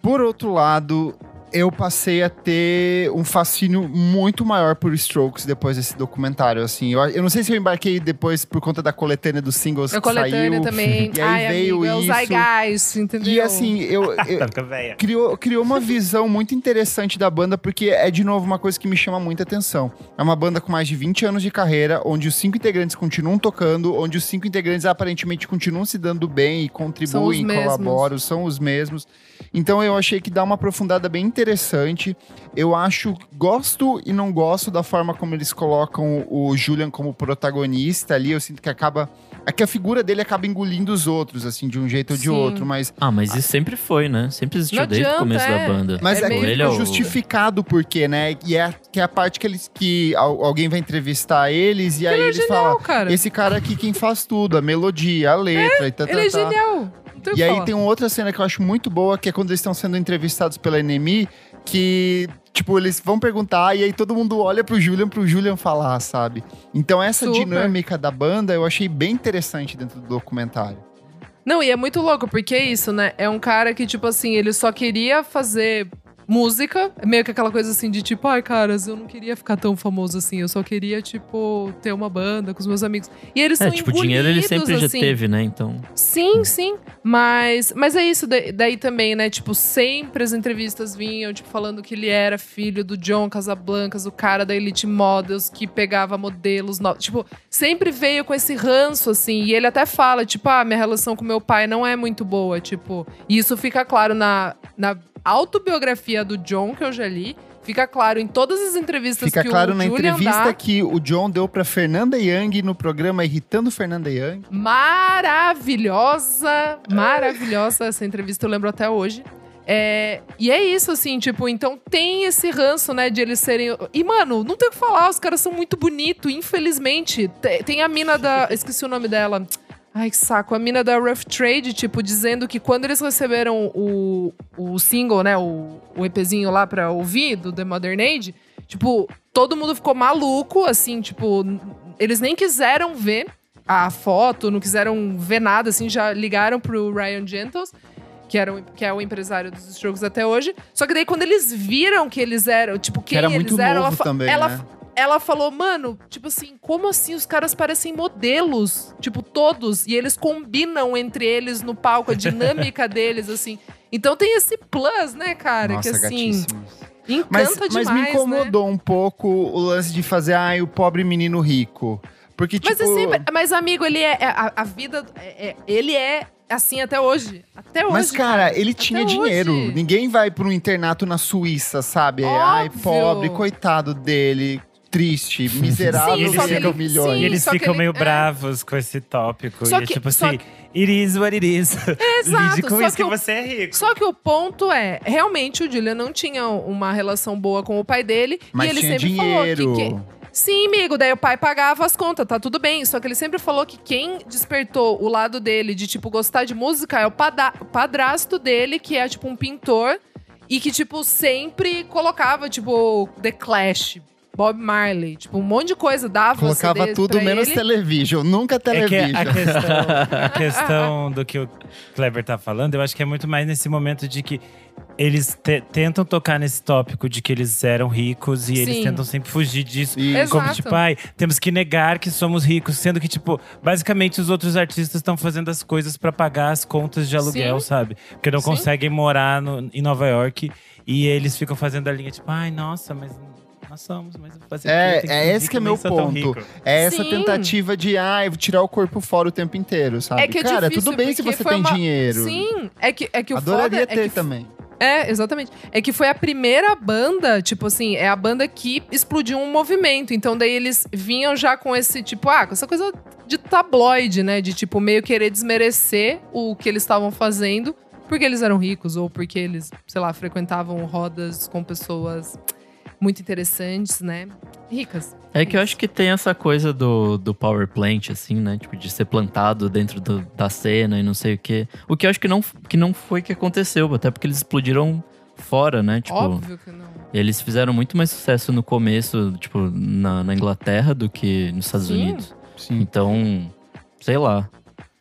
Por outro lado, eu passei a ter um fascínio muito maior por Strokes depois desse documentário. Assim, eu, eu não sei se eu embarquei depois por conta da coletânea dos singles A que coletânea saiu. também. E aí Ai, veio amigo, é isso. Zeitgeist, entendeu? E assim, eu, eu- criou, criou uma visão muito interessante da banda, porque é, de novo, uma coisa que me chama muita atenção. É uma banda com mais de 20 anos de carreira, onde os cinco integrantes continuam tocando, onde os cinco integrantes aparentemente continuam se dando bem e contribuem, mesmos. colaboram, são os mesmos. Então eu achei que dá uma aprofundada bem interessante. Eu acho, gosto e não gosto da forma como eles colocam o Julian como protagonista ali. Eu sinto que acaba. É que a figura dele acaba engolindo os outros, assim, de um jeito ou de Sim. outro, mas Ah, mas isso sempre foi, né? Sempre existiu Não desde o adianta, começo é. da banda. Mas É é, meio- é o- justificado por quê, né? E é que é a parte que eles que al- alguém vai entrevistar eles e aí Ele é eles genial, falam: cara. esse cara aqui quem faz tudo, a melodia, a letra e tal, Ele é tal, tal. genial. O E aí tem uma outra cena que eu acho muito boa, que é quando eles estão sendo entrevistados pela NME, que, tipo, eles vão perguntar e aí todo mundo olha pro Julian pro Julian falar, sabe? Então essa Super. dinâmica da banda eu achei bem interessante dentro do documentário. Não, e é muito louco, porque é isso, né? É um cara que, tipo assim, ele só queria fazer música, meio que aquela coisa assim de tipo, ai, caras, eu não queria ficar tão famoso assim, eu só queria, tipo, ter uma banda com os meus amigos. E eles É, são tipo, dinheiro ele sempre já assim. teve, né? Então. Sim, sim. Mas, mas é isso da- daí também, né? Tipo, sempre as entrevistas vinham, tipo, falando que ele era filho do John Casablancas, o cara da Elite Models, que pegava modelos novos. Tipo, sempre veio com esse ranço, assim. E ele até fala, tipo, ah, minha relação com meu pai não é muito boa, tipo. E isso fica claro na, na autobiografia do John, que eu já li. Fica claro em todas as entrevistas Fica que claro o na Julian entrevista dá. que o John deu pra Fernanda Young no programa Irritando Fernanda Young. maravilhosa, maravilhosa essa entrevista, eu lembro até hoje. É, e é isso, assim, tipo, então tem esse ranço, né, de eles serem. E, mano, não tem o que falar, os caras são muito bonitos, infelizmente. Te- Tem a mina da. Esqueci o nome dela. Ai, que saco. A mina da Rough Trade, tipo, dizendo que quando eles receberam o, o single, né? O, o EPzinho lá pra ouvir do The Modern Age, tipo, todo mundo ficou maluco, assim, tipo, eles nem quiseram ver a foto, não quiseram ver nada, assim, já ligaram pro Ryan Gentles. Que, era o, que é o empresário dos Strokes até hoje. Só que daí, quando eles viram que eles eram, tipo, quem era eles muito eram, novo ela, também, ela, né? Ela falou, mano, tipo assim, como assim os caras parecem modelos? Tipo, todos. E eles combinam entre eles no palco, a dinâmica deles, assim. Então tem esse plus, né, cara? Nossa, que assim, encanta Mas, demais, mas me né? incomodou um pouco o lance de fazer, ai, o pobre menino rico. Porque, tipo. Mas, é sempre, mas, amigo, ele é. é- a, a vida. é- é- ele é assim até hoje. Até hoje. Mas, cara, ele Até tinha hoje. dinheiro. Ninguém vai pra um internato na Suíça, sabe? Ai, Óbvio. pobre, coitado dele. Triste, miserável, Sim, só que ganha ele- milhões. E Sim, eles que ficam ele- meio é. bravos com esse tópico. Só e é que- tipo só assim, it is what it is. Exato, Lide com só isso que, que o- você é rico. Só que o ponto é, realmente o Julian não tinha uma relação boa com o pai dele. Mas e ele tinha sempre dinheiro. falou que. que- Sim, amigo, daí o pai pagava as contas, tá tudo bem. Só que ele sempre falou que quem despertou o lado dele de, tipo, gostar de música é o padrasto dele, que é, tipo, um pintor. E que, tipo, sempre colocava, tipo, The Clash, Bob Marley. Tipo, um monte de coisa, dava Colocava CDs tudo pra menos ele. television. Nunca É que television. a questão, a questão do que o Kleber tá falando, eu acho que é muito mais nesse momento de que eles te- tentam tocar nesse tópico de que eles eram ricos e eles Sim. tentam sempre fugir disso. Isso. Como, Exato. tipo, ai, temos que negar que somos ricos, sendo que, tipo, basicamente os outros artistas estão fazendo as coisas pra pagar as contas de aluguel, Sim. sabe? Porque não Sim. conseguem morar no- em Nova York e eles ficam fazendo a linha, tipo, ai, nossa, mas somos, mas fazer? É, que é esse que é meu ponto. É essa Sim. tentativa de, ah, eu vou tirar o corpo fora o tempo inteiro, sabe? É que é Cara, difícil, tudo bem se você tem uma- dinheiro. Sim, é que, é que o Adoraria foda é ter que também. É, exatamente. É que foi a primeira banda, tipo assim, é a banda que explodiu um movimento. Então daí eles vinham já com esse tipo, ah, com essa coisa de tabloide, né? De tipo meio querer desmerecer o que eles estavam fazendo porque eles eram ricos ou porque eles, sei lá, frequentavam rodas com pessoas muito interessantes, né? Ricas. É que eu acho que tem essa coisa do, do power plant, assim, né? Tipo, de ser plantado dentro do- da cena e não sei o quê. O que eu acho que não, que não foi que aconteceu, até porque eles explodiram fora, né? Tipo, Óbvio que não. eles fizeram muito mais sucesso no começo, tipo, na, na Inglaterra do que nos Estados Sim. Unidos. Sim. Então, sei lá.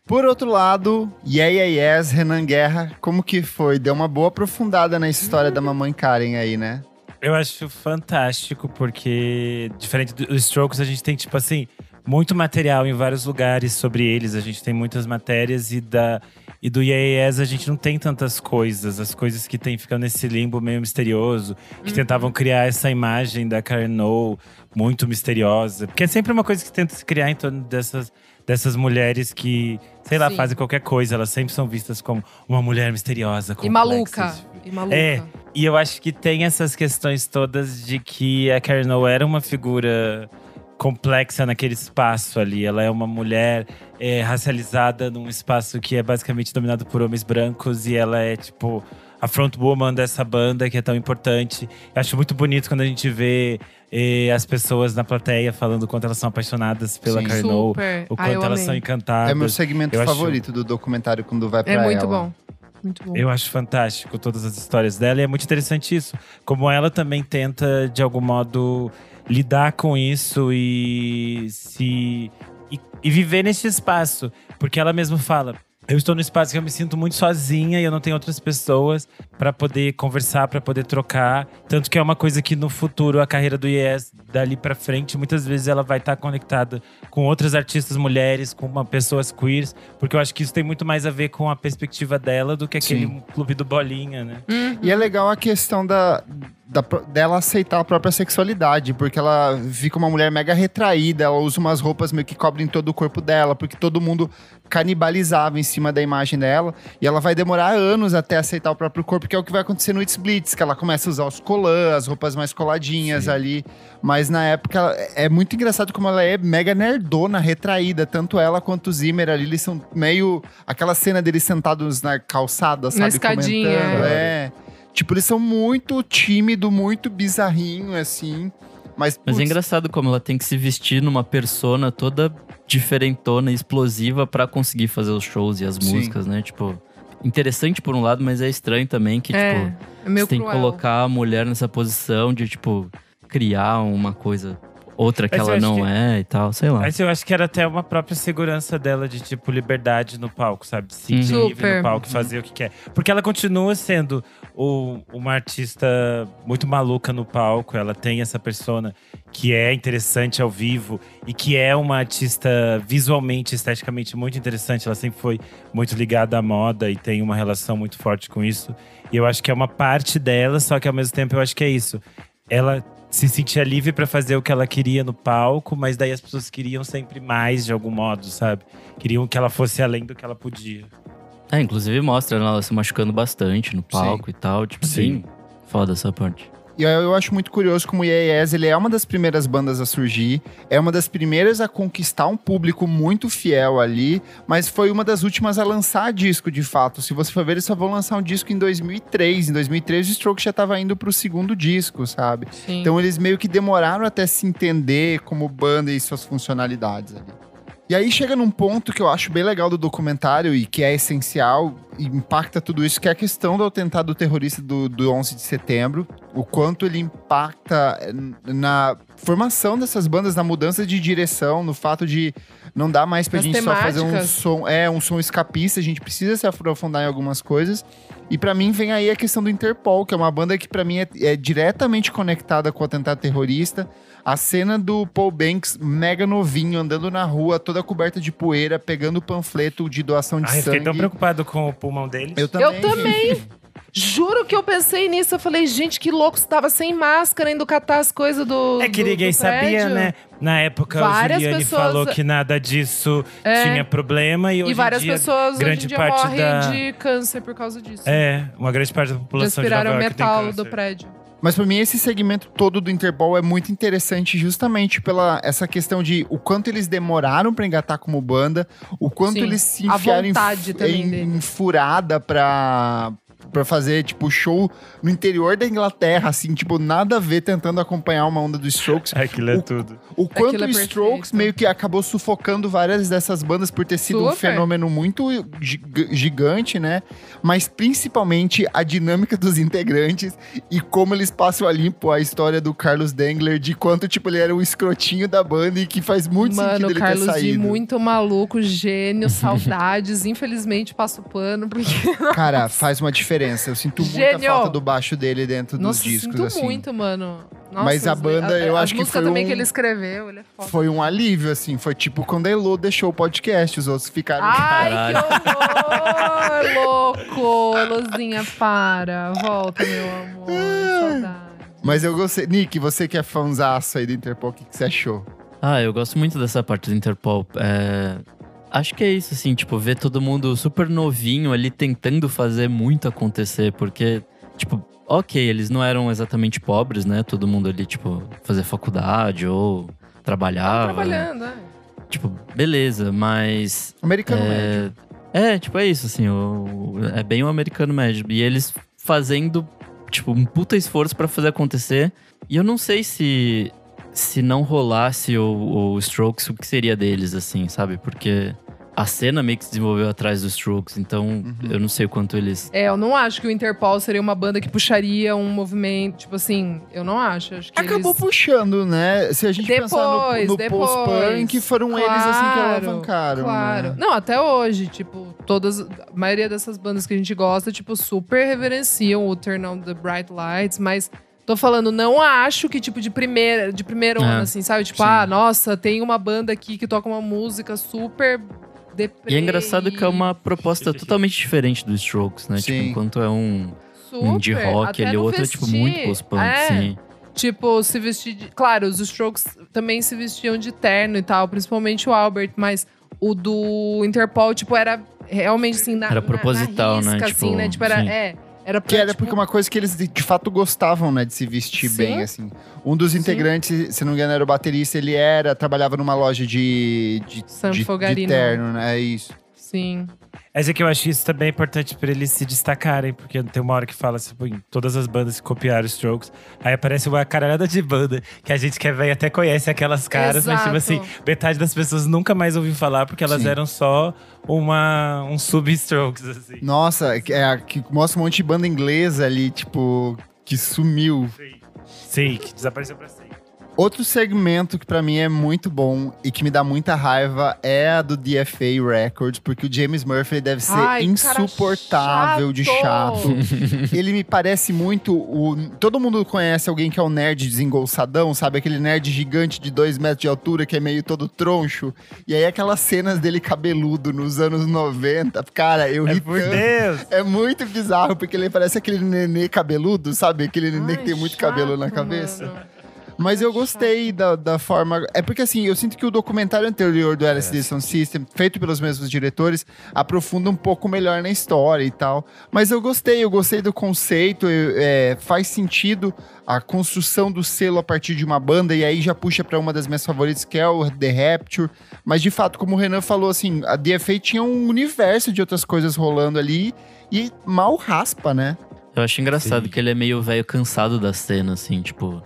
Por outro lado, Yeah Yeah Yes, Renan Guerra, como que foi? Deu uma boa aprofundada na história da mamãe Karen aí, né? Eu acho fantástico, porque diferente dos Strokes, a gente tem, tipo assim, muito material em vários lugares sobre eles. A gente tem muitas matérias e da. E do Yes a gente não tem tantas coisas. As coisas que tem ficam nesse limbo meio misterioso. Que tentavam criar essa imagem da Karen O muito misteriosa. Porque é sempre uma coisa que tenta se criar em torno dessas, dessas mulheres que, sei lá, Sim. fazem qualquer coisa. Elas sempre são vistas como uma mulher misteriosa. E complexa, maluca. tipo. E maluca. É. E eu acho que tem essas questões todas de que a Karen O era uma figura complexa naquele espaço ali. Ela é uma mulher é, racializada num espaço que é basicamente dominado por homens brancos e ela é tipo a frontwoman dessa banda que é tão importante. Eu acho muito bonito quando a gente vê eh, as pessoas na plateia falando quanto elas são apaixonadas pela Sim. Karen O, Super. o Ai, quanto eu elas amei. são encantadas. É meu segmento eu acho- favorito do documentário quando vai pra É muito ela. bom. Muito bom. Eu acho fantástico todas as histórias dela e é muito interessante isso. Como ela também tenta, de algum modo, lidar com isso e se. e, e viver nesse espaço. Porque ela mesma fala. Eu estou no espaço que eu me sinto muito sozinha e eu não tenho outras pessoas para poder conversar, para poder trocar. Tanto que é uma coisa que no futuro a carreira do IES dali para frente, muitas vezes ela vai estar conectada com outras artistas mulheres, com uma, pessoas queers, porque eu acho que isso tem muito mais a ver com a perspectiva dela do que aquele Sim. clube do bolinha, né? E é legal a questão da, da dela aceitar a própria sexualidade, porque ela fica uma mulher mega retraída, ela usa umas roupas meio que cobrem todo o corpo dela, porque todo mundo canibalizava em cima da imagem dela, e ela vai demorar anos até aceitar o próprio corpo, que é o que vai acontecer no It's Blitz, que ela começa a usar os colãs, as roupas mais coladinhas Sim. ali, mas na época é muito engraçado como ela é mega nerdona, retraída, tanto ela quanto o Zimmer ali, eles são meio aquela cena deles sentados na calçada, sabe, escadinha, comentando, é. é. Tipo, eles são muito tímido, muito bizarrinho, assim. Mas, Mas é engraçado como ela tem que se vestir numa persona toda diferentona, explosiva pra conseguir fazer os shows e as Sim. músicas, né? Tipo, interessante por um lado, mas é estranho também que, é, tipo, é meio você tem que colocar a mulher nessa posição de, tipo, criar uma coisa, outra que Mas ela não que- é e tal, sei lá. Mas eu acho que era até uma própria segurança dela de, tipo, liberdade no palco, sabe? Se sentir Uhum. no palco, fazer o que quer. Porque ela continua sendo o- uma artista muito maluca no palco. Ela tem essa persona que é interessante ao vivo e que é uma artista visualmente, esteticamente muito interessante. Ela sempre foi muito ligada à moda e tem uma relação muito forte com isso. E eu acho que é uma parte dela, só que ao mesmo tempo eu acho que é isso. Ela se sentia livre pra fazer o que ela queria no palco, mas daí as pessoas queriam sempre mais de algum modo, sabe? Queriam que ela fosse além do que ela podia. É, inclusive mostra ela se machucando bastante no palco e tal. Tipo, Sim. sim. Foda essa parte. E eu, acho muito curioso como o Yes, ele é uma das primeiras bandas a surgir, é uma das primeiras a conquistar um público muito fiel ali, mas foi uma das últimas a lançar disco de fato. Se você for ver, eles só vão lançar um disco em 2003. Em 2003 o Stroke já tava indo pro segundo disco, sabe? Sim. Então eles meio que demoraram até se entender como banda e suas funcionalidades ali. E aí chega num ponto que eu acho bem legal do documentário e que é essencial e impacta tudo isso, que é a questão do atentado terrorista do, do 11 de setembro, o quanto ele impacta na formação dessas bandas, na mudança de direção, no fato de não dá mais pra Nas gente só fazer um temáticas. som, é, um som escapista, a gente precisa se aprofundar em algumas coisas. E pra mim vem aí a questão do Interpol, que é uma banda que pra mim é, é diretamente conectada com o atentado terrorista. A cena do Paul Banks, mega novinho, andando na rua, toda coberta de poeira, pegando o panfleto de doação de Ai, eu sangue. fiquei tão preocupado com o pulmão dele. Eu também. Eu também. Juro que eu pensei nisso. Eu falei, gente, que louco, você tava sem máscara indo catar as coisas do. É que do- ninguém do sabia, né? Na época, Várias o Juliane pessoas- falou que nada disso É. tinha problema. E, hoje E várias dia, pessoas hoje grande em dia parte morrem da- de câncer por causa disso. É, uma grande parte da população de Respiraram Nova York tem metal do prédio. Mas pra mim esse segmento todo do Interpol é muito interessante justamente pela essa questão de o quanto eles demoraram pra engatar como banda, o quanto Sim, eles se enfiaram em, em, furada pra para fazer tipo show no interior da Inglaterra, assim, tipo nada a ver tentando acompanhar uma onda dos Strokes. Aquilo é O- tudo. O quanto Aquilo é Strokes meio que acabou sufocando várias dessas bandas por ter sido um Super. fenômeno muito gi- gigante, né? Mas principalmente a dinâmica dos integrantes e como eles passam a limpo a história do Carlos Dengler, de quanto, tipo, ele era o escrotinho da banda e que faz muito Mano, sentido o ele Carlos ter saído. muito maluco, gênio, saudades. Infelizmente passo pano, porque. Cara, faz uma diferença. Eu sinto muita Gênio! falta do baixo dele dentro Nossa, dos discos, sinto assim. muito, mano. Nossa, Mas a banda, eu as acho que foi também um- que ele escreveu, ele é foda. Foi um alívio, assim. Foi tipo quando a Elo deixou o podcast, os outros ficaram. Ai, que horror, louco! Elozinha, para. Volta, meu amor. Saudade. Mas eu gostei. Nick, você que é fãzaço aí do Interpol, o que, que você achou? Ah, eu gosto muito dessa parte do Interpol. É, Acho que é isso, assim, tipo, ver todo mundo super novinho ali tentando fazer muito acontecer, porque, tipo, ok, eles não eram exatamente pobres, né? Todo mundo ali, tipo, fazer faculdade ou Tava trabalhava. trabalhando, é. Tipo, beleza, mas. Americano médio. É, é, tipo, é isso, assim, o, é bem o americano médio. E eles fazendo, tipo, um puta esforço pra fazer acontecer. E eu não sei se se não rolasse o, o Strokes, o que seria deles, assim, sabe? Porque a cena meio que se desenvolveu atrás dos Strokes, então eu não sei o quanto eles. É, eu não acho que o Interpol seria uma banda que puxaria um movimento, tipo assim, eu não acho. Acho que Acabou eles... puxando, né? Se a gente pensar no, Depois, no depois. post-punk, foram eles assim que Claro, alavancaram. Claro. Né? Não, até hoje, tipo, todas. A maioria dessas bandas que a gente gosta, tipo, super reverenciam o Turn on the Bright Lights, mas. Tô falando, não acho que, tipo, de primeira, de primeiro É. ano, assim, sabe? Tipo, Sim. ah, nossa, tem uma banda aqui que toca uma música super deprê. E é engraçado que é uma proposta totalmente diferente dos Strokes, né? Sim. Tipo, enquanto é um, super, um de rock, até ele no outro é, tipo, vestir. muito post-punk, É. sim. Tipo, se vestir de. Claro, os Strokes também se vestiam de terno e tal, principalmente o Albert, mas o do Interpol, tipo, era realmente assim, na, Era na- proposital, na né? risca, Tipo, assim, né? Tipo, era. sim. É. Era pra, Que era tipo, porque uma coisa que eles de, de fato gostavam, né? De se vestir Sim. bem, assim. Um dos Sim. integrantes, se não me engano, era o baterista, ele era, trabalhava numa loja de, de, de, de terno, né? É isso. Sim. É que eu acho isso também importante pra eles se destacarem, porque tem uma hora que fala assim, todas as bandas que copiaram os Strokes, aí aparece uma caralhada de banda que a gente que é velho até conhece aquelas caras, mas tipo assim, Exato. metade das pessoas nunca mais ouviu falar porque elas Sim. eram só uma um sub-Strokes, assim. Nossa, é que mostra um monte de banda inglesa ali, tipo, que sumiu. Sim, que desapareceu pra sempre. Outro segmento que pra mim é muito bom e que me dá muita raiva é a do DFA Records, porque o James Murphy deve ser Ai, cara insuportável de chato. Ele me parece muito o. Todo mundo conhece alguém que é um nerd desengolçadão, sabe? Aquele nerd gigante de dois metros de altura que é meio todo troncho. E aí aquelas cenas dele cabeludo nos anos 90. Cara, eu É ri por tanto. Deus! É muito bizarro, porque ele parece aquele nenê cabeludo, sabe? Aquele nenê Ai, que tem muito chato, cabelo na cabeça. mano. Mas eu gostei da, da forma. É porque assim, eu sinto que o documentário anterior do LSD Sound System, feito pelos mesmos diretores, aprofunda um pouco melhor na história e tal. Mas eu gostei, eu gostei do conceito, eu- é, faz sentido a construção do selo a partir de uma banda, e aí já puxa pra uma das minhas favoritas, que é o The Rapture. Mas de fato, como o Renan falou, assim, a DFA tinha um universo de outras coisas rolando ali e mal raspa, né? Eu acho engraçado Sim. que ele é meio velho cansado da cena, assim, tipo.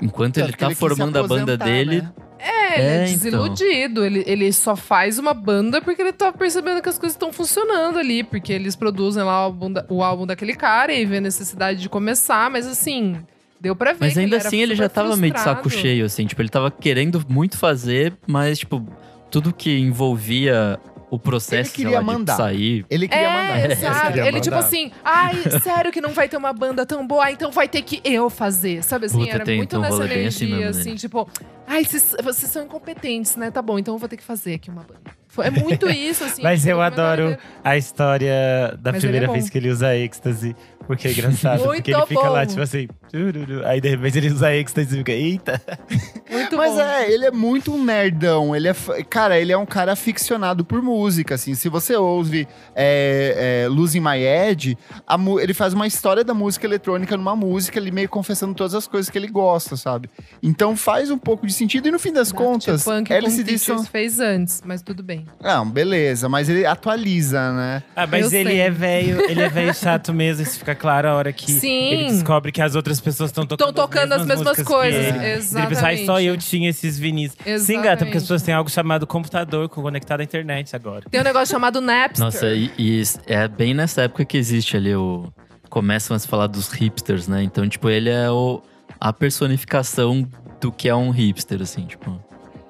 Enquanto ele tá se formando a banda aposentar, dele, né? É, ele é, É, então. desiludido. Ele, ele só faz uma banda porque ele tá percebendo que as coisas estão funcionando ali. Porque eles produzem lá o álbum, da- o álbum daquele cara e vê a necessidade de começar. Mas assim, deu pra ver Mas que ainda era assim ele já tava meio de saco frustrado. cheio, assim. Tipo, ele tava querendo muito fazer, mas, tipo, tudo que envolvia o processo sei queria lá, mandar. de sair. Ele queria mandar. É, exato. queria Ele, tipo mandar. assim, ai, sério que não vai ter uma banda tão boa? Ah, então vai ter que eu fazer. Sabe assim, Puta, era tem- muito nessa bem assim energia, mesmo, assim, né? tipo, ai, vocês, vocês são incompetentes, né? Tá bom, então eu vou ter que fazer aqui uma banda. É muito isso, assim. Mas tipo, eu adoro a história da Mas ele é primeira bom. vez que ele usa êxtase. Porque é engraçado. porque ele Muito fica lá, bom. tipo assim. Aí de repente ele usa êxtase e fica, eita. Muito Mas bom. é, ele é muito um nerdão. Ele é, cara, ele é um cara aficionado por música, assim. Se você ouve é, é, Losing My Edge, a ele faz uma história da música eletrônica numa música, ele meio confessando todas as coisas que ele gosta, sabe? Então faz um pouco de sentido. E no fim das Daft contas, Punk LCD são... Fez antes, mas tudo bem. Não, beleza, mas ele atualiza, né? Ah, mas Eu ele sei. é velho, ele é velho chato mesmo. Isso fica claro a hora que Sim. ele descobre que as outras pessoas estão tocando, tocando as mesmas músicas que coisas. Ele pensa, "Ai, exatamente. só eu tinha esses vinis. Sim, gata, porque as Exatamente. pessoas têm algo chamado computador conectado à internet agora. Tem um negócio chamado Napster. Nossa, e, e é bem nessa época que existe ali o. Começam a se falar dos hipsters, né? Então, tipo, ele é o, a personificação do que é um hipster, assim, tipo.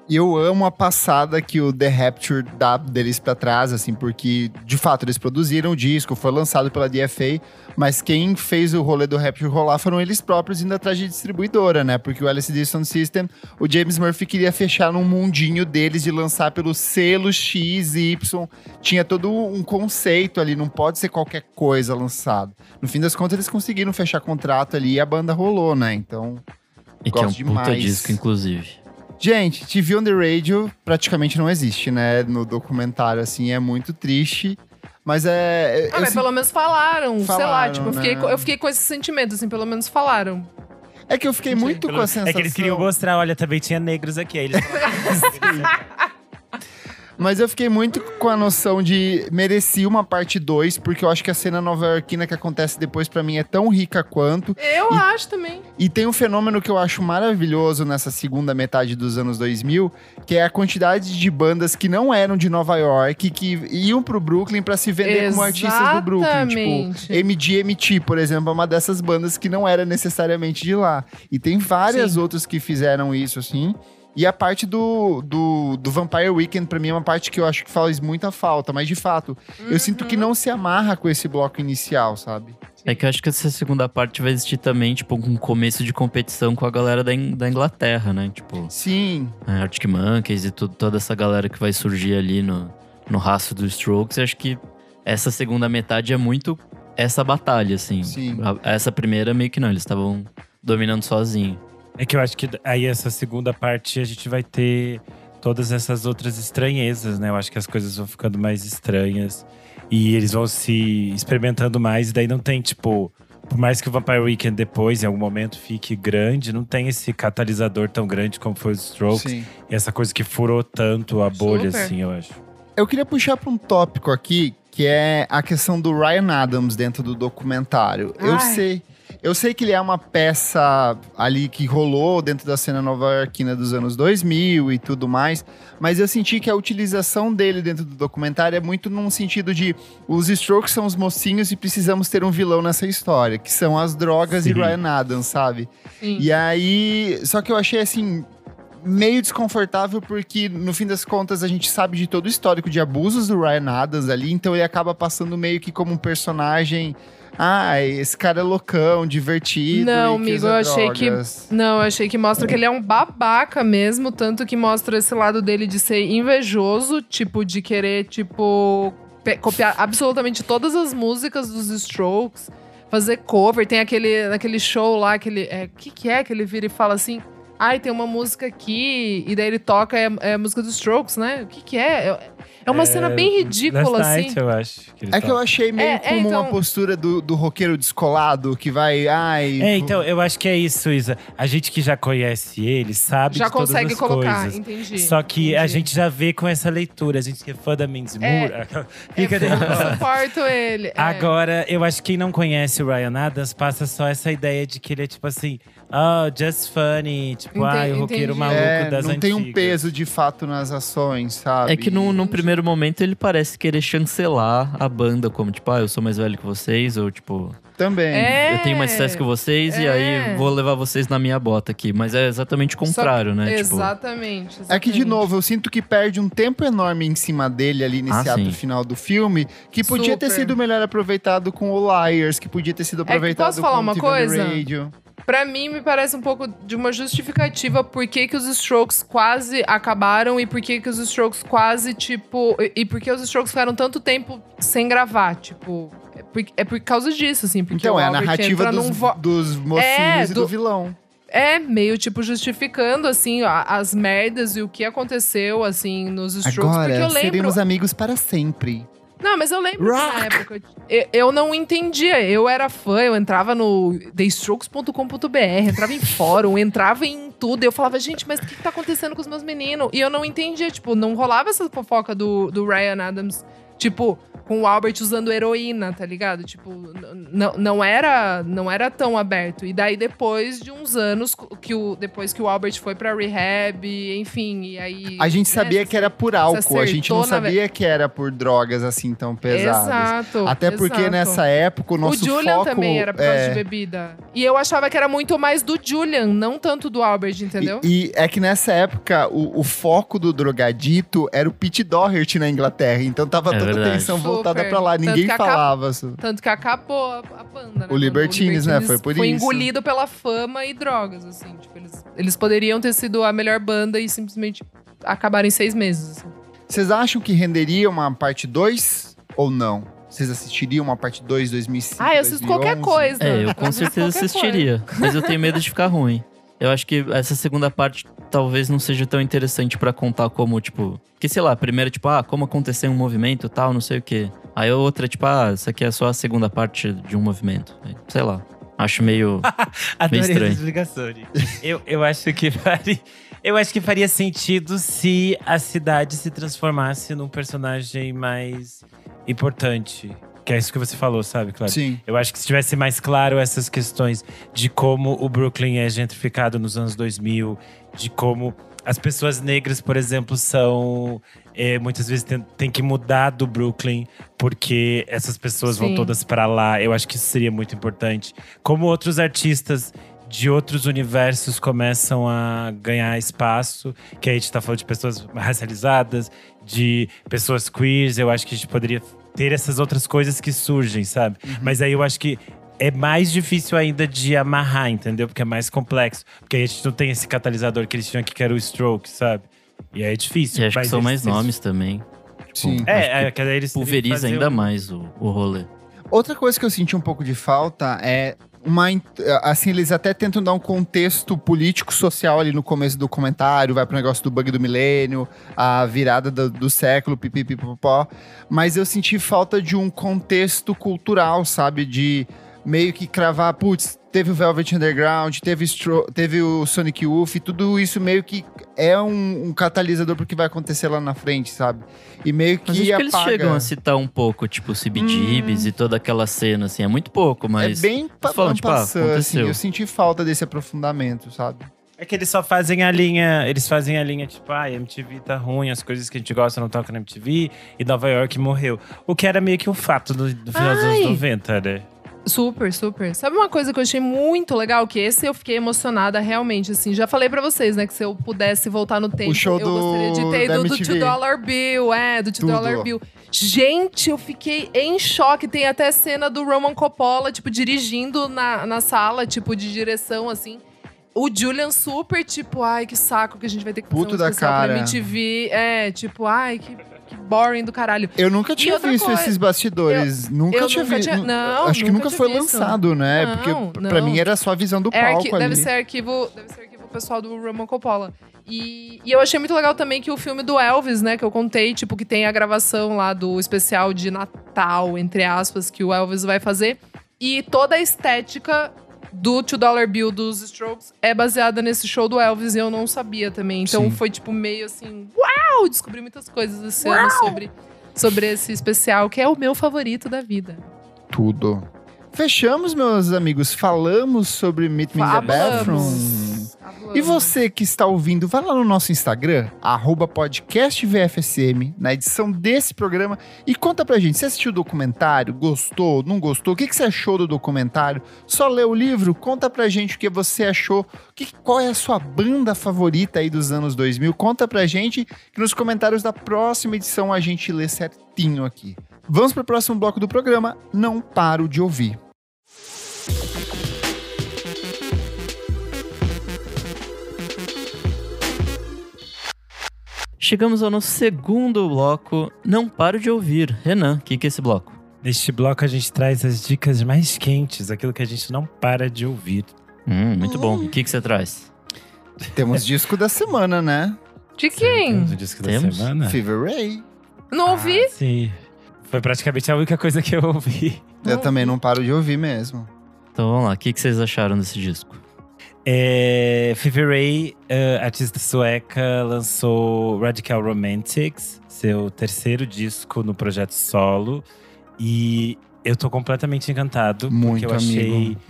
E eu amo a passada que o The Rapture dá deles pra trás, assim, porque de fato eles produziram o disco, foi lançado pela DFA, mas quem fez o rolê do Rapture rolar foram eles próprios indo atrás de distribuidora, né? Porque o LCD Sound System, o James Murphy queria fechar num mundinho deles de lançar pelo selo X e Y. Tinha todo um conceito ali, não pode ser qualquer coisa lançado. No fim das contas, eles conseguiram fechar contrato ali e a banda rolou, né? Então. E que é um Gosto puta demais. disco, inclusive. Gente, TV on the Radio praticamente não existe, né? No documentário, assim, é muito triste. Mas é. Ah, eu mas sin- pelo menos falaram, sei lá, Falaram, tipo, eu fiquei, né? com- eu fiquei com esse sentimento, assim, pelo menos falaram. É que eu fiquei muito com a sensação. É que eles queriam mostrar, olha, também tinha negros aqui. Aí eles Mas eu fiquei muito com a noção de merecia uma parte 2, porque eu acho que a cena nova-iorquina que acontece depois, pra mim, é tão rica quanto. Eu E- acho também. E tem um fenômeno que eu acho maravilhoso nessa segunda metade dos anos 2000, que é a quantidade de bandas que não eram de Nova York, que iam pro Brooklyn pra se vender como artistas do Brooklyn. Tipo, Exatamente. MGMT, por exemplo, é uma dessas bandas que não era necessariamente de lá. E tem várias Sim. outras que fizeram isso, assim. E a parte do, do, do Vampire Weekend, pra mim, é uma parte que eu acho que faz muita falta. Mas, de fato, eu sinto Uhum. que não se amarra com esse bloco inicial, sabe? É que eu acho que essa segunda parte vai existir também, tipo, um começo de competição com a galera da, In- da Inglaterra, né? Tipo, Sim, é, Arctic Monkeys e tudo, toda essa galera que vai surgir ali no, no rastro dos Strokes. Eu acho que essa segunda metade é muito essa batalha, assim. Sim. A- essa primeira meio que não, eles estavam dominando sozinho. É que eu acho que aí essa segunda parte a gente vai ter todas essas outras estranhezas, né? Eu acho que as coisas vão ficando mais estranhas e eles vão se experimentando mais. E daí não tem, tipo, por mais que o Vampire Weekend depois, em algum momento, fique grande, não tem esse catalisador tão grande como foi os Strokes. sim. E essa coisa que furou tanto a bolha, Super. assim, eu acho. Eu queria puxar para um tópico aqui, que é a questão do Ryan Adams dentro do documentário. Eu Ai. sei. Eu sei que ele é uma peça ali que rolou dentro da cena nova-iorquina dos anos 2000 e tudo mais, mas eu senti que a utilização dele dentro do documentário é muito num sentido de os Strokes são os mocinhos e precisamos ter um vilão nessa história, que são as drogas e Sim. Ryan Adams, sabe? Sim. E aí, só que eu achei assim meio desconfortável porque no fim das contas a gente sabe de todo o histórico de abusos do Ryan Adams ali, então ele acaba passando meio que como um personagem, ah, esse cara é loucão, divertido, Não, que amigo, eu achei que- drogas. Não, eu achei que mostra que ele é um babaca mesmo, tanto que mostra esse lado dele de ser invejoso, tipo, de querer, tipo, copiar absolutamente todas as músicas dos Strokes, fazer cover. Tem aquele, aquele show lá, aquele. O é, que, que é que ele vira e fala assim? Ai, tem uma música aqui, e daí ele toca, é, é a música dos Strokes, né? O que, que é? É, é uma cena bem ridícula, Last assim. Night, eu acho. ele É que eu toca. achei meio É, é, como então- uma postura do, do roqueiro descolado que vai, ai. É, então, eu acho que é isso, Isa. A gente que já conhece ele sabe Já de todas consegue as colocar, coisas. entendi. Só que a entendi. gente já vê com essa leitura, a gente que é fã da Mindy É. Moore. Fica É, eu nervosa. suporto ele. é. Agora, eu acho que quem não conhece o Ryan Adams passa só essa ideia de que ele é tipo assim, oh, just funny, tipo, Enten- ai, o roqueiro entendi. maluco é, das não antigas. tem um peso de fato nas ações, sabe? É que num, num primeiro momento ele parece querer chancelar a banda, como tipo, ah, eu sou mais velho que vocês, ou tipo, Também. É. eu tenho mais sucesso que vocês e É. aí vou levar vocês na minha bota aqui. Mas é exatamente o contrário, né? Tipo, Exatamente, É que, de exatamente. novo, eu sinto que perde um tempo enorme em cima dele ali nesse Ah, ato sim. final do filme, que podia ter Super. sido melhor aproveitado com o Liars, que podia ter sido que aproveitado posso falar com uma o TV coisa? Radio. Pra mim, me parece um pouco de uma justificativa por que, que os Strokes quase acabaram e por que, que os Strokes quase, tipo. E, e por que os Strokes ficaram tanto tempo sem gravar, tipo. É por, é por causa disso, assim. Porque Então, é a narrativa dos, vo- dos mocinhos É, e do, do- vilão. É, meio tipo justificando, assim, as merdas e o que aconteceu, assim, nos Strokes. porque eu Agora, lembro. seremos amigos para sempre. Não, mas eu lembro que na Rock! época. Eu, eu não entendia. Eu era fã, eu entrava no thestrokes.com.br, entrava em fórum, entrava em tudo. Eu falava, gente, mas o que, que tá acontecendo com os meus meninos? E eu não entendia, tipo, não rolava essa fofoca do, do Ryan Adams, tipo, com o Albert usando heroína, tá ligado? Tipo, não, era não era tão aberto. E daí, depois de uns anos, que o, depois que o Albert foi pra rehab, enfim, e aí. A gente né, sabia que era por álcool, a gente não na sabia que era por drogas assim tão pesadas. Exato. Até porque exato. nessa época o nosso o Julian foco também era por causa é, de bebida. E eu achava que era muito mais do Julian, não tanto do Albert, entendeu? E, e é que nessa época o, o foco do drogadito era o Pete Doherty na Inglaterra. Então tava É toda a atenção voltada Super. pra lá. Tanto Ninguém falava. so- Tanto que acabou a, a banda, né? O Libertines, né? Foi por foi isso. engolido pela fama e drogas, assim. Tipo, eles, eles poderiam ter sido a melhor banda e simplesmente acabaram em seis meses. assim. Vocês acham que renderia uma parte 2 ou não? Vocês assistiriam uma parte 2 2005? Ah, eu assisto qualquer 2011? coisa. É, eu com certeza qualquer assistiria. Mas eu tenho medo de ficar ruim. Eu acho que essa segunda parte talvez não seja tão interessante pra contar como, tipo. Que sei lá, a primeira, tipo, ah, como aconteceu um movimento tal, não sei o quê. Aí a outra, tipo, ah, isso aqui é só a segunda parte de um movimento. Sei lá. Acho meio. Adorei essa estranho. gente. eu, eu acho que faria. Eu acho que faria sentido se a cidade se transformasse num personagem mais importante. Que é isso que você falou, sabe, Claro? Sim. Eu acho que se tivesse mais claro essas questões de como o Brooklyn é gentrificado nos anos 2000, de como as pessoas negras, por exemplo, são. é, muitas vezes tem, tem que mudar do Brooklyn, porque essas pessoas vão Sim. todas para lá. Eu acho que isso seria muito importante. Como outros artistas de outros universos começam a ganhar espaço, que a gente tá falando de pessoas racializadas, de pessoas queers, eu acho que a gente poderia ter essas outras coisas que surgem, sabe? Mas aí eu acho que é mais difícil ainda de amarrar, entendeu? Porque é mais complexo. Porque aí a gente não tem esse catalisador que eles tinham aqui, que era o stroke, sabe? E aí é difícil. E acho que são eles- mais nomes também. Sim. É, é, que eles teriam que Pulveriza fazer ainda um- mais o, o rolê. Outra coisa que eu senti um pouco de falta é uma. Assim, eles até tentam dar um contexto político-social ali no começo do comentário, vai pro negócio do bug do milênio, a virada do, do século, pipipipopó. Mas eu senti falta de um contexto cultural, sabe? De meio que cravar, putz, teve o Velvet Underground, teve, Stro teve o Sonic Youth, e tudo isso meio que é um, um catalisador pro que vai acontecer lá na frente, sabe? E meio que Mas acho que eles apaga. chegam a citar um pouco, tipo, o CBGBs e toda aquela cena, assim. É muito pouco, mas. É bem pa falando, tipo, ah, passando, assim. aconteceu. Eu senti falta desse aprofundamento, sabe? É que eles só fazem a linha, eles fazem a linha tipo, ah, MTV tá ruim, as coisas que a gente gosta não tocam na MTV, e Nova York morreu. O que era meio que um fato do, do final dos anos 90, né? Super, super. Sabe uma coisa que eu achei muito legal? Que esse eu fiquei emocionada realmente, assim. Já falei pra vocês, né? Que se eu pudesse voltar no tempo, eu do- gostaria de ter ido do MTV. 2 Dollar Bill. É, do 2 Tudo. Dollar Bill. Gente, eu fiquei em choque. Tem até cena do Roman Coppola, tipo, dirigindo na, na sala, tipo, de direção, assim. O Julian super, tipo, ai, que saco que a gente vai ter que fazer Puto um da cara. pra MTV. É, tipo, ai, que boring do caralho. Eu nunca tinha visto coisa, esses bastidores. nunca eu tinha nunca visto. não, Acho que nunca nunca tinha foi visto. lançado, né? Não, Porque não. pra mim era só a visão do É palco arqui- ali. deve ser arquivo, deve ser arquivo pessoal do Roman Coppola. E, e eu achei muito legal também que o filme do Elvis, né, que eu contei, tipo, que tem a gravação lá do especial de Natal, entre aspas, que o Elvis vai fazer. E toda a estética do Two Dollar Bill dos Strokes é baseada nesse show do Elvis e eu não sabia também. Então Sim. foi tipo meio assim, uau! Descobri muitas coisas esse ano sobre, sobre esse especial, que é o meu favorito da vida. Tudo. Fechamos, meus amigos. Falamos sobre Meet Me in the Bathroom. E você que está ouvindo, vai lá no nosso Instagram, podcastvfsm, na edição desse programa, e conta pra gente, você assistiu o documentário, gostou, não gostou, o que, que você achou do documentário? Só leu o livro? Conta pra gente o que você achou, que, qual é a sua banda favorita aí dos anos 2000, conta pra gente, que nos comentários da próxima edição a gente lê certinho aqui. Vamos pro próximo bloco do programa, Não Paro de Ouvir. Chegamos ao nosso segundo bloco. Não paro de ouvir. Renan, o que, que é esse bloco? Neste bloco a gente traz as dicas mais quentes, aquilo que a gente não para de ouvir. Hum, muito bom. O que, que você traz? Temos disco da semana, né? De quem? Temos o disco da Temos? semana? Fever Ray. Não ouvi? Ah, sim. Foi praticamente a única coisa que eu ouvi. Eu Não também não paro de ouvir mesmo. Então vamos lá. O que, que vocês acharam desse disco? É, Fever Ray, eh, artista sueca, lançou Radical Romantics, seu terceiro disco no projeto solo. E eu tô completamente encantado. Muito, porque eu achei amigo.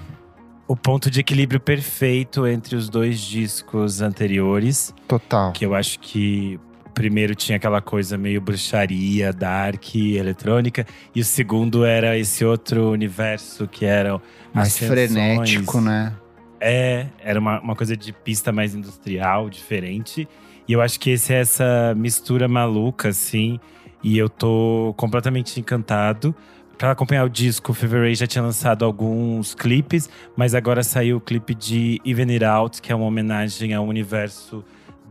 o ponto de equilíbrio perfeito entre os dois discos anteriores. Total. Que eu acho que o primeiro tinha aquela coisa meio bruxaria, dark, eletrônica. E o segundo era esse outro universo que eram Mais frenético, né? É, era uma, uma coisa de pista mais industrial, diferente. E eu acho que esse é essa mistura maluca, assim. E eu tô completamente encantado. Pra acompanhar o disco, o Fever Ray já tinha lançado alguns clipes, mas agora saiu o clipe de Even It Out, que é uma homenagem ao universo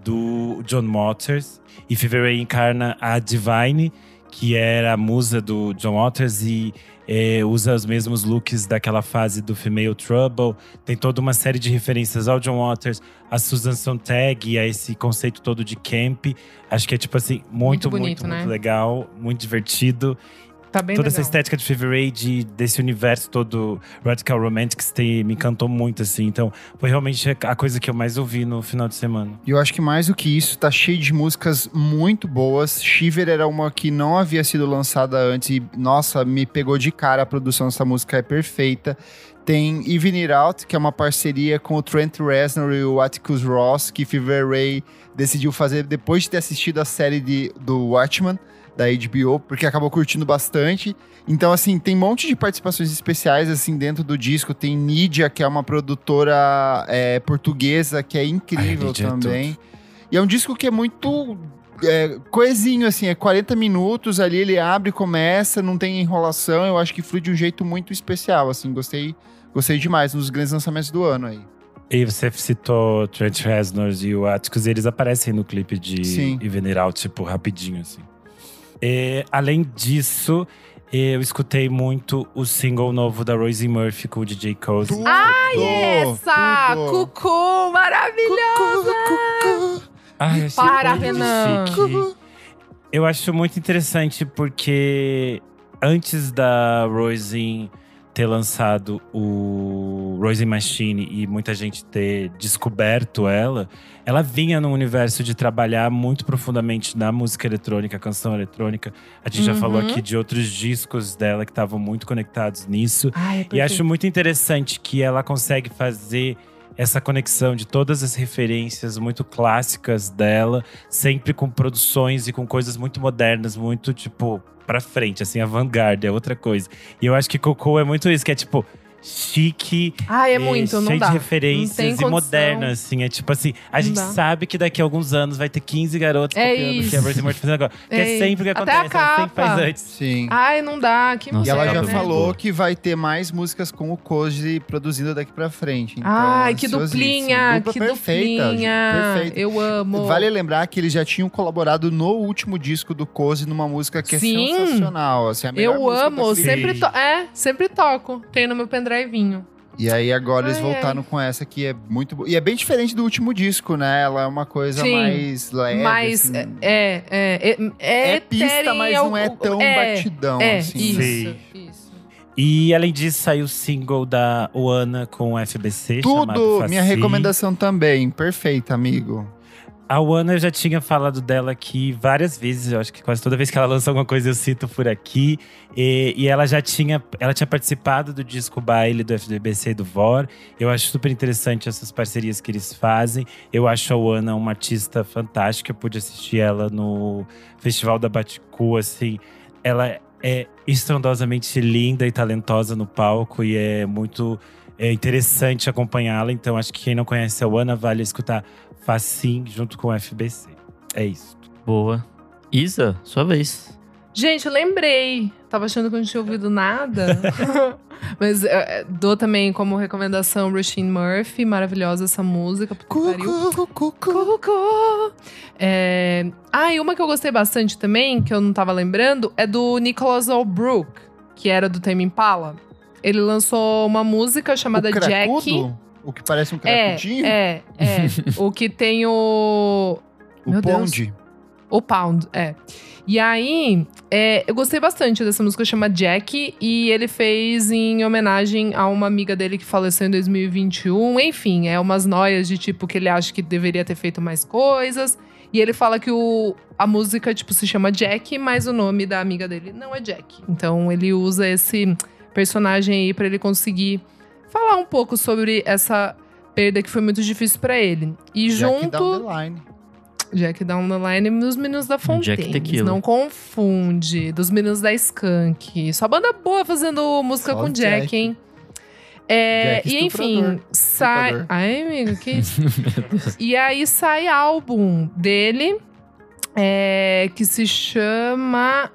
do John Waters. E Fever Ray encarna a Divine, que era a musa do John Waters e é, usa os mesmos looks daquela fase do Female Trouble. Tem toda uma série de referências ao John Waters, a Susan Sontag, a esse conceito todo de camp. Acho que é tipo assim, muito, Muito bonito, muito, né? muito legal, muito divertido. Tá bem Toda legal. essa estética de Fever Ray, de, desse universo todo Radical Romantics, tem, me encantou muito, assim. Então, foi realmente a coisa que eu mais ouvi no final de semana. E eu acho que mais do que isso, tá cheio de músicas muito boas. Shiver era uma que não havia sido lançada antes e, nossa, me pegou de cara. A produção dessa música é perfeita. Tem Even It Out, que é uma parceria com o Trent Reznor e o Atticus Ross, que Fever Ray decidiu fazer depois de ter assistido a série de, do Watchman, da HBO, porque acabou curtindo bastante. Então, assim, tem um monte de participações especiais, assim, dentro do disco. Tem Nídia, que é uma produtora é, portuguesa, que é incrível Ai, é também. e é um disco que é muito é, coesinho, assim, é 40 minutos ali, ele abre, começa, não tem enrolação. Eu acho que flui de um jeito muito especial, assim, gostei, gostei demais, um dos grandes lançamentos do ano aí. E você citou Trent Reznor e o Atticus, eles aparecem no clipe de Sim. Out, tipo, rapidinho, assim. E, além disso, eu escutei muito o single novo da Rosie Murphy com o DJ Cozy. Ai, essa! Tudo. Cucu, maravilhosa! Ai, achei Para, muito Renan. Eu acho muito interessante porque antes da Rosie ter lançado o Rosy Machine e muita gente ter descoberto ela, ela vinha num universo de trabalhar muito profundamente na música eletrônica, canção eletrônica. A gente já falou Uhum. aqui de outros discos dela que estavam muito conectados nisso. Ai, é E acho muito interessante que ela consegue fazer essa conexão de todas as referências muito clássicas dela, sempre com produções e com coisas muito modernas, muito tipo pra frente, assim, avant-garde, é outra coisa. E eu acho que Cocô é muito isso, que é tipo chique, Ai, é muito, não cheio dá. de Não referências tem e moderno, assim. É tipo assim, a Não gente dá. sabe que daqui a alguns anos vai ter 15 garotos É copiando o que a isso. Rosie agora. Que é, É sempre o que Até a acontece, ela sempre capa. faz antes. Sim. Ai, não dá. Que Nossa, E ela já capa né? falou que vai ter mais músicas com o Koji produzindo daqui pra frente. Então, Ai, que duplinha, Dupla que perfeita, duplinha. Perfeita. Eu amo. Vale lembrar que eles já tinham colaborado no último disco do Cozy numa música que Sim. é sensacional. Assim, a melhor Eu música amo, sempre to é, sempre toco. Tem no meu pendrivinho. E aí agora eles Ai, voltaram com essa que é muito boa. E é bem diferente do último disco, né? Ela é uma coisa Sim. mais leve. Mas assim. é, é, é, é, É pista, mas não é tão é, batidão, É, assim. isso, Sim. isso. E além disso, saiu o single da Oana com o FBC. chamado Tudo! Minha recomendação também. Perfeita, amigo. A Oana eu já tinha falado dela aqui várias vezes. Eu acho que quase toda vez que ela lança alguma coisa eu cito por aqui. E, e ela já tinha, ela tinha participado do disco Baile do FDBC e do VOR. Eu acho super interessante essas parcerias que eles fazem. Eu acho a Oana uma artista fantástica. Eu pude assistir ela no Festival da Baticu, assim. Ela é estrondosamente linda e talentosa no palco e é muito é interessante acompanhá-la. Então acho que quem não conhece a Oana vale escutar Facim junto com o FBC. É isso. Boa. Isa, sua vez. Gente, eu lembrei. Tava achando que eu não tinha ouvido nada. Mas é, é, dou também como recomendação Roisin Murphy. Maravilhosa essa música. Cucu, cucu. Cucu. É... Ah, e uma que eu gostei bastante também, que eu não tava lembrando, é do Nicholas O'Brook, que era do Tame Impala. Ele lançou uma música chamada o Jack. O que parece um É, cracudinho? é, é. o que tem o. o meu Deus. Ponde. O Pound, é. E aí, é, eu gostei bastante dessa música, chama Jack, e ele fez em homenagem a uma amiga dele que faleceu em 2021. Enfim, é umas noias de tipo que ele acha que deveria ter feito mais coisas. E ele fala que o, a música, tipo, se chama Jack, mas o nome da amiga dele não é Jack. Então ele usa esse personagem aí pra ele conseguir falar um pouco sobre essa perda que foi muito difícil pra ele. E Jack junto. Down the Line. Jack Down the Line e os Meninos da Fontaine. Não confunde. Dos Meninos da Skunk. Só banda boa fazendo música Só com Jack, Jack. hein? É, Jack e enfim, sai. Ai, amigo, que isso? e aí sai álbum dele é, que se chama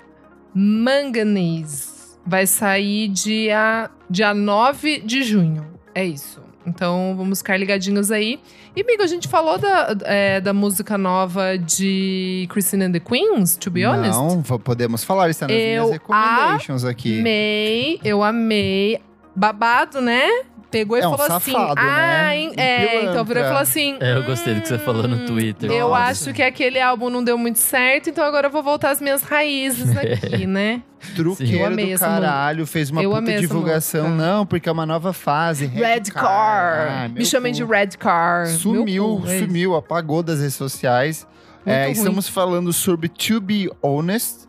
Manganese. Vai sair dia, dia 9 de junho. É isso. Então vamos ficar ligadinhos aí. E, amigo, a gente falou da, é, da música nova de Christine and the Queens, to be honest. Não, podemos falar. Está nas Eu minhas recommendations aqui. Amei, eu amei. Babado, né? Pegou e É um falou assim. safado, né? ah, hein? É, então virou e falou assim. É, eu gostei do que você falou no "Hum, Twitter. Eu Nossa. acho que aquele álbum não deu muito certo, então agora eu vou voltar às minhas raízes aqui, né? Truqueiro do caralho, fez uma Eu puta divulgação. música. Não, porque é uma nova fase. Red Car. Ah, Me chamem de Red Car. Sumiu, cu, é sumiu, apagou das redes sociais. É, estamos falando sobre To Be Honest.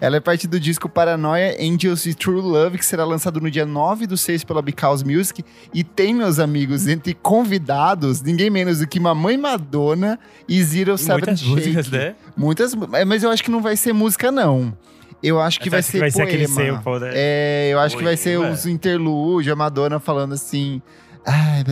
Ela é parte do disco Paranoia, Angels e True Love, que será lançado no dia 9 do 6 pela Because Music. E tem, meus amigos, entre convidados, ninguém menos do que Mamãe Madonna e Zero Seven Muitas Shake. músicas, né? Muitas, é, mas eu acho que não vai ser música, não. Eu acho que vai acha ser vai ser aquele poema. sample, né? É, eu acho que vai ser Poema. os interlúdios, a Madonna falando assim. Ai,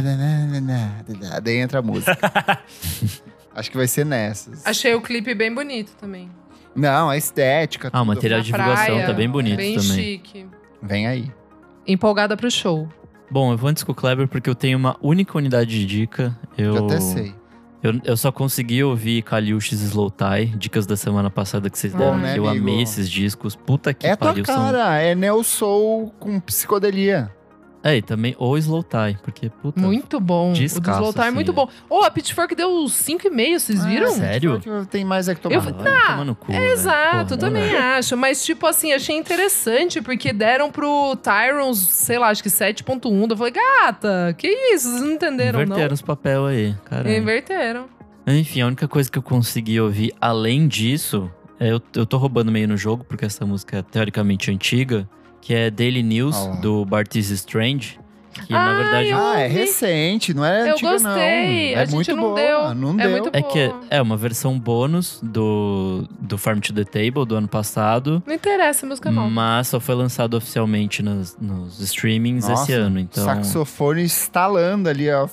daí entra a música. acho que vai ser nessas. Achei o clipe bem bonito também. Não, a estética. Ah, o tudo. material de Na divulgação praia, tá bem bonito Bem também. chique. Vem aí. Empolgada pro show. Bom, eu vou antes com o Kleber porque eu tenho uma única unidade de dica. Eu, Eu até sei. Eu, eu só consegui ouvir Kaliush's Slow Tie, dicas da semana passada que vocês Bom, deram. né, eu amigo? amei esses discos. Puta que É tua pariu. são- cara, é Neo Soul com psicodelia. É, e também o Slow Tie, porque, puta. Muito bom. o do Descasso, Slow Tie é assim, muito é. bom. Ô, a Pitchfork deu 5,5, vocês viram? Ah, Sério? que Tem mais é que tomar. Eu- Tá, tomar no cu, velho. Exato, Porra, também não, acho. Mas, tipo assim, achei interessante, porque deram pro Tyrons, sei lá, acho que 7.1. Eu falei, gata, que isso? Vocês não entenderam, Inverteram os papel aí, não? caralho. Inverteram. Enfim, a única coisa que eu consegui ouvir além disso, é eu, eu tô roubando meio no jogo, porque essa música é teoricamente antiga, que é Daily News, lá. do Bartiz Strange. Que Ah, na verdade. Ah, é recente, não é Eu antiga, não. gostei, É a gente muito não boa, deu. não É deu. muito É que é uma versão bônus do, do Farm to the Table do ano passado, Não interessa, a música nova. mas só foi lançado oficialmente nos, nos streamings Nossa, esse ano. Então, Saxofone estalando ali, ó.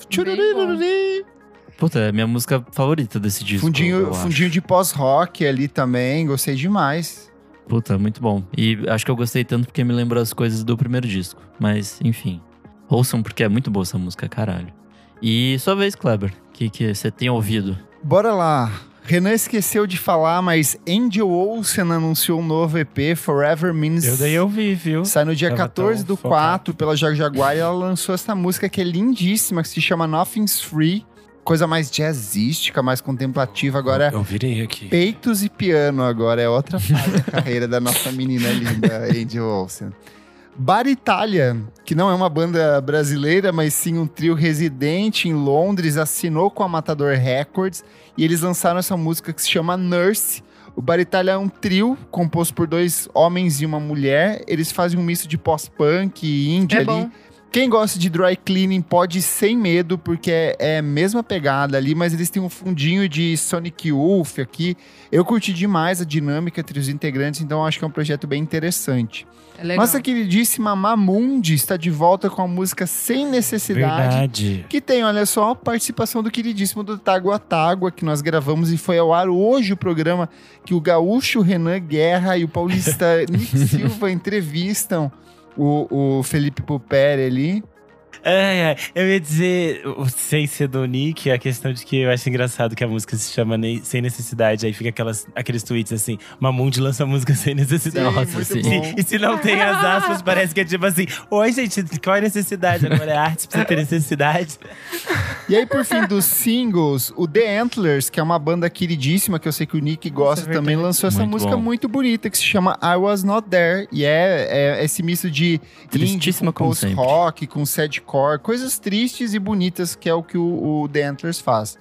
Puta, é a minha música favorita desse disco. Fundinho, eu acho. fundinho de pós-rock ali também, gostei demais. Puta, muito bom. E acho que eu gostei tanto porque me lembrou as coisas do primeiro disco. Mas, enfim. Ouçam porque é muito boa essa música, caralho. E sua vez, Kleber. O que que você tem ouvido? Bora lá. Renan esqueceu de falar, mas Angel Olsen anunciou um novo EP, Forever Means. Eu daí eu vi, viu? Sai no dia Tava 14 tão do 4 pela Jag Jaguar e ela lançou essa música que é lindíssima, que se chama Nothing's Free. Coisa mais jazzística, mais contemplativa. Agora, Eu virei aqui. peitos e piano agora. É outra fase da carreira da nossa menina linda, Angel Olsen. Bar Itália, que não é uma banda brasileira, mas sim um trio residente em Londres, assinou com a Matador Records e eles lançaram essa música que se chama Nurse. O Bar Itália é um trio composto por dois homens e uma mulher. Eles fazem um misto de pós-punk e indie É ali. bom. Quem gosta de dry cleaning pode ir sem medo, porque é, é a mesma pegada ali, mas eles têm um fundinho de Sonic Youth aqui. Eu curti demais a dinâmica entre os integrantes, então acho que é um projeto bem interessante. É legal. Nossa queridíssima Mamundi está de volta com a música Sem Necessidade. Verdade. Que tem, olha só, a participação do queridíssimo do Tágua Tágua, que nós gravamos e foi ao ar hoje o programa que o gaúcho Renan Guerra e o paulista Nick Silva entrevistam o, o Felipe Puperi ali. É, eu ia dizer, o- sem ser do Nick, a questão de que eu acho engraçado que a música se chama Ne- Sem Necessidade. Aí fica aquelas, aqueles tweets assim: Mamundi lança música sem necessidade. Nossa, muito sim. bom. E, e se não tem as aspas, parece que é tipo assim: Oi, gente, qual é a necessidade? Agora é arte, precisa ter necessidade. E aí, por fim, dos singles, o The Antlers, que é uma banda queridíssima, que eu sei que o Nick gosta é também, lançou essa Muito música bom. muito bonita, que se chama I Was Not There. E é, é esse misto de indie Tristíssima com post-rock, com sadcore, coisas tristes e bonitas, que é o que o, o The Antlers faz.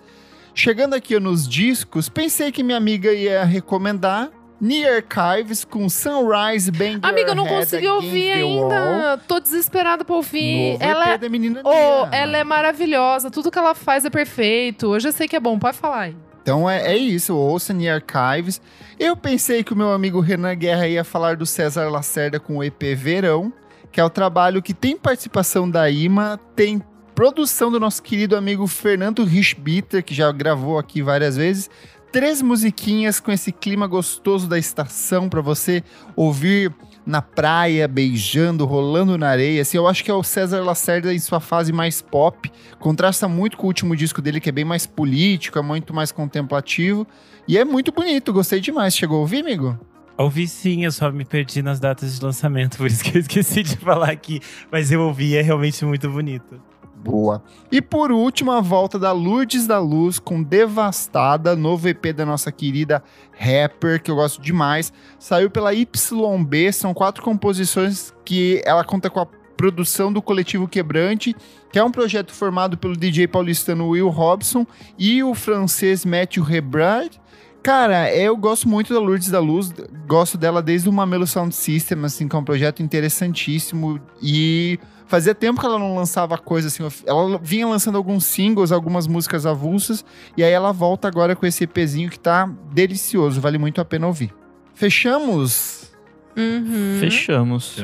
Chegando aqui nos discos, pensei que minha amiga ia recomendar Near Archives com Sunrise Bang Amiga, eu não consegui ouvir ainda. Tô desesperada pra ouvir. Novo ela é. da menina Oh, ela é maravilhosa. Tudo que ela faz é perfeito. Eu já sei que é bom. Pode falar aí. Então é, é isso, ouça em Archives. Eu pensei que o meu amigo Renan Guerra ia falar do César Lacerda com o EP Verão, que é o trabalho que tem participação da IMA, tem produção do nosso querido amigo Fernando Richbitter, que já gravou aqui várias vezes. Três musiquinhas com esse clima gostoso da estação para você ouvir na praia, beijando, rolando na areia. Assim, eu acho que é o César Lacerda em sua fase mais pop. Contrasta muito com o último disco dele, que é bem mais político, é muito mais contemplativo. E é muito bonito, gostei demais. Chegou a ouvir, amigo? Ouvi sim, eu só me perdi nas datas de lançamento, por isso que eu esqueci de falar aqui. Mas eu ouvi, é realmente muito bonito. Boa. E por último, a volta da Lourdes da Luz com Devastada, novo EP da nossa querida rapper, que eu gosto demais. Saiu pela YB, são quatro composições que ela conta com a produção do Coletivo Quebrante, que é um projeto formado pelo DJ paulistano Will Robson e o francês Matthew Rebrard. Cara, eu gosto muito da Lourdes da Luz, gosto dela desde o Mamelo Sound System, assim, que é um projeto interessantíssimo e fazia tempo que ela não lançava coisa assim, ela vinha lançando alguns singles, algumas músicas avulsas, e aí ela volta agora com esse EPzinho que tá delicioso, vale muito a pena ouvir. Fechamos? Uhum. Fechamos.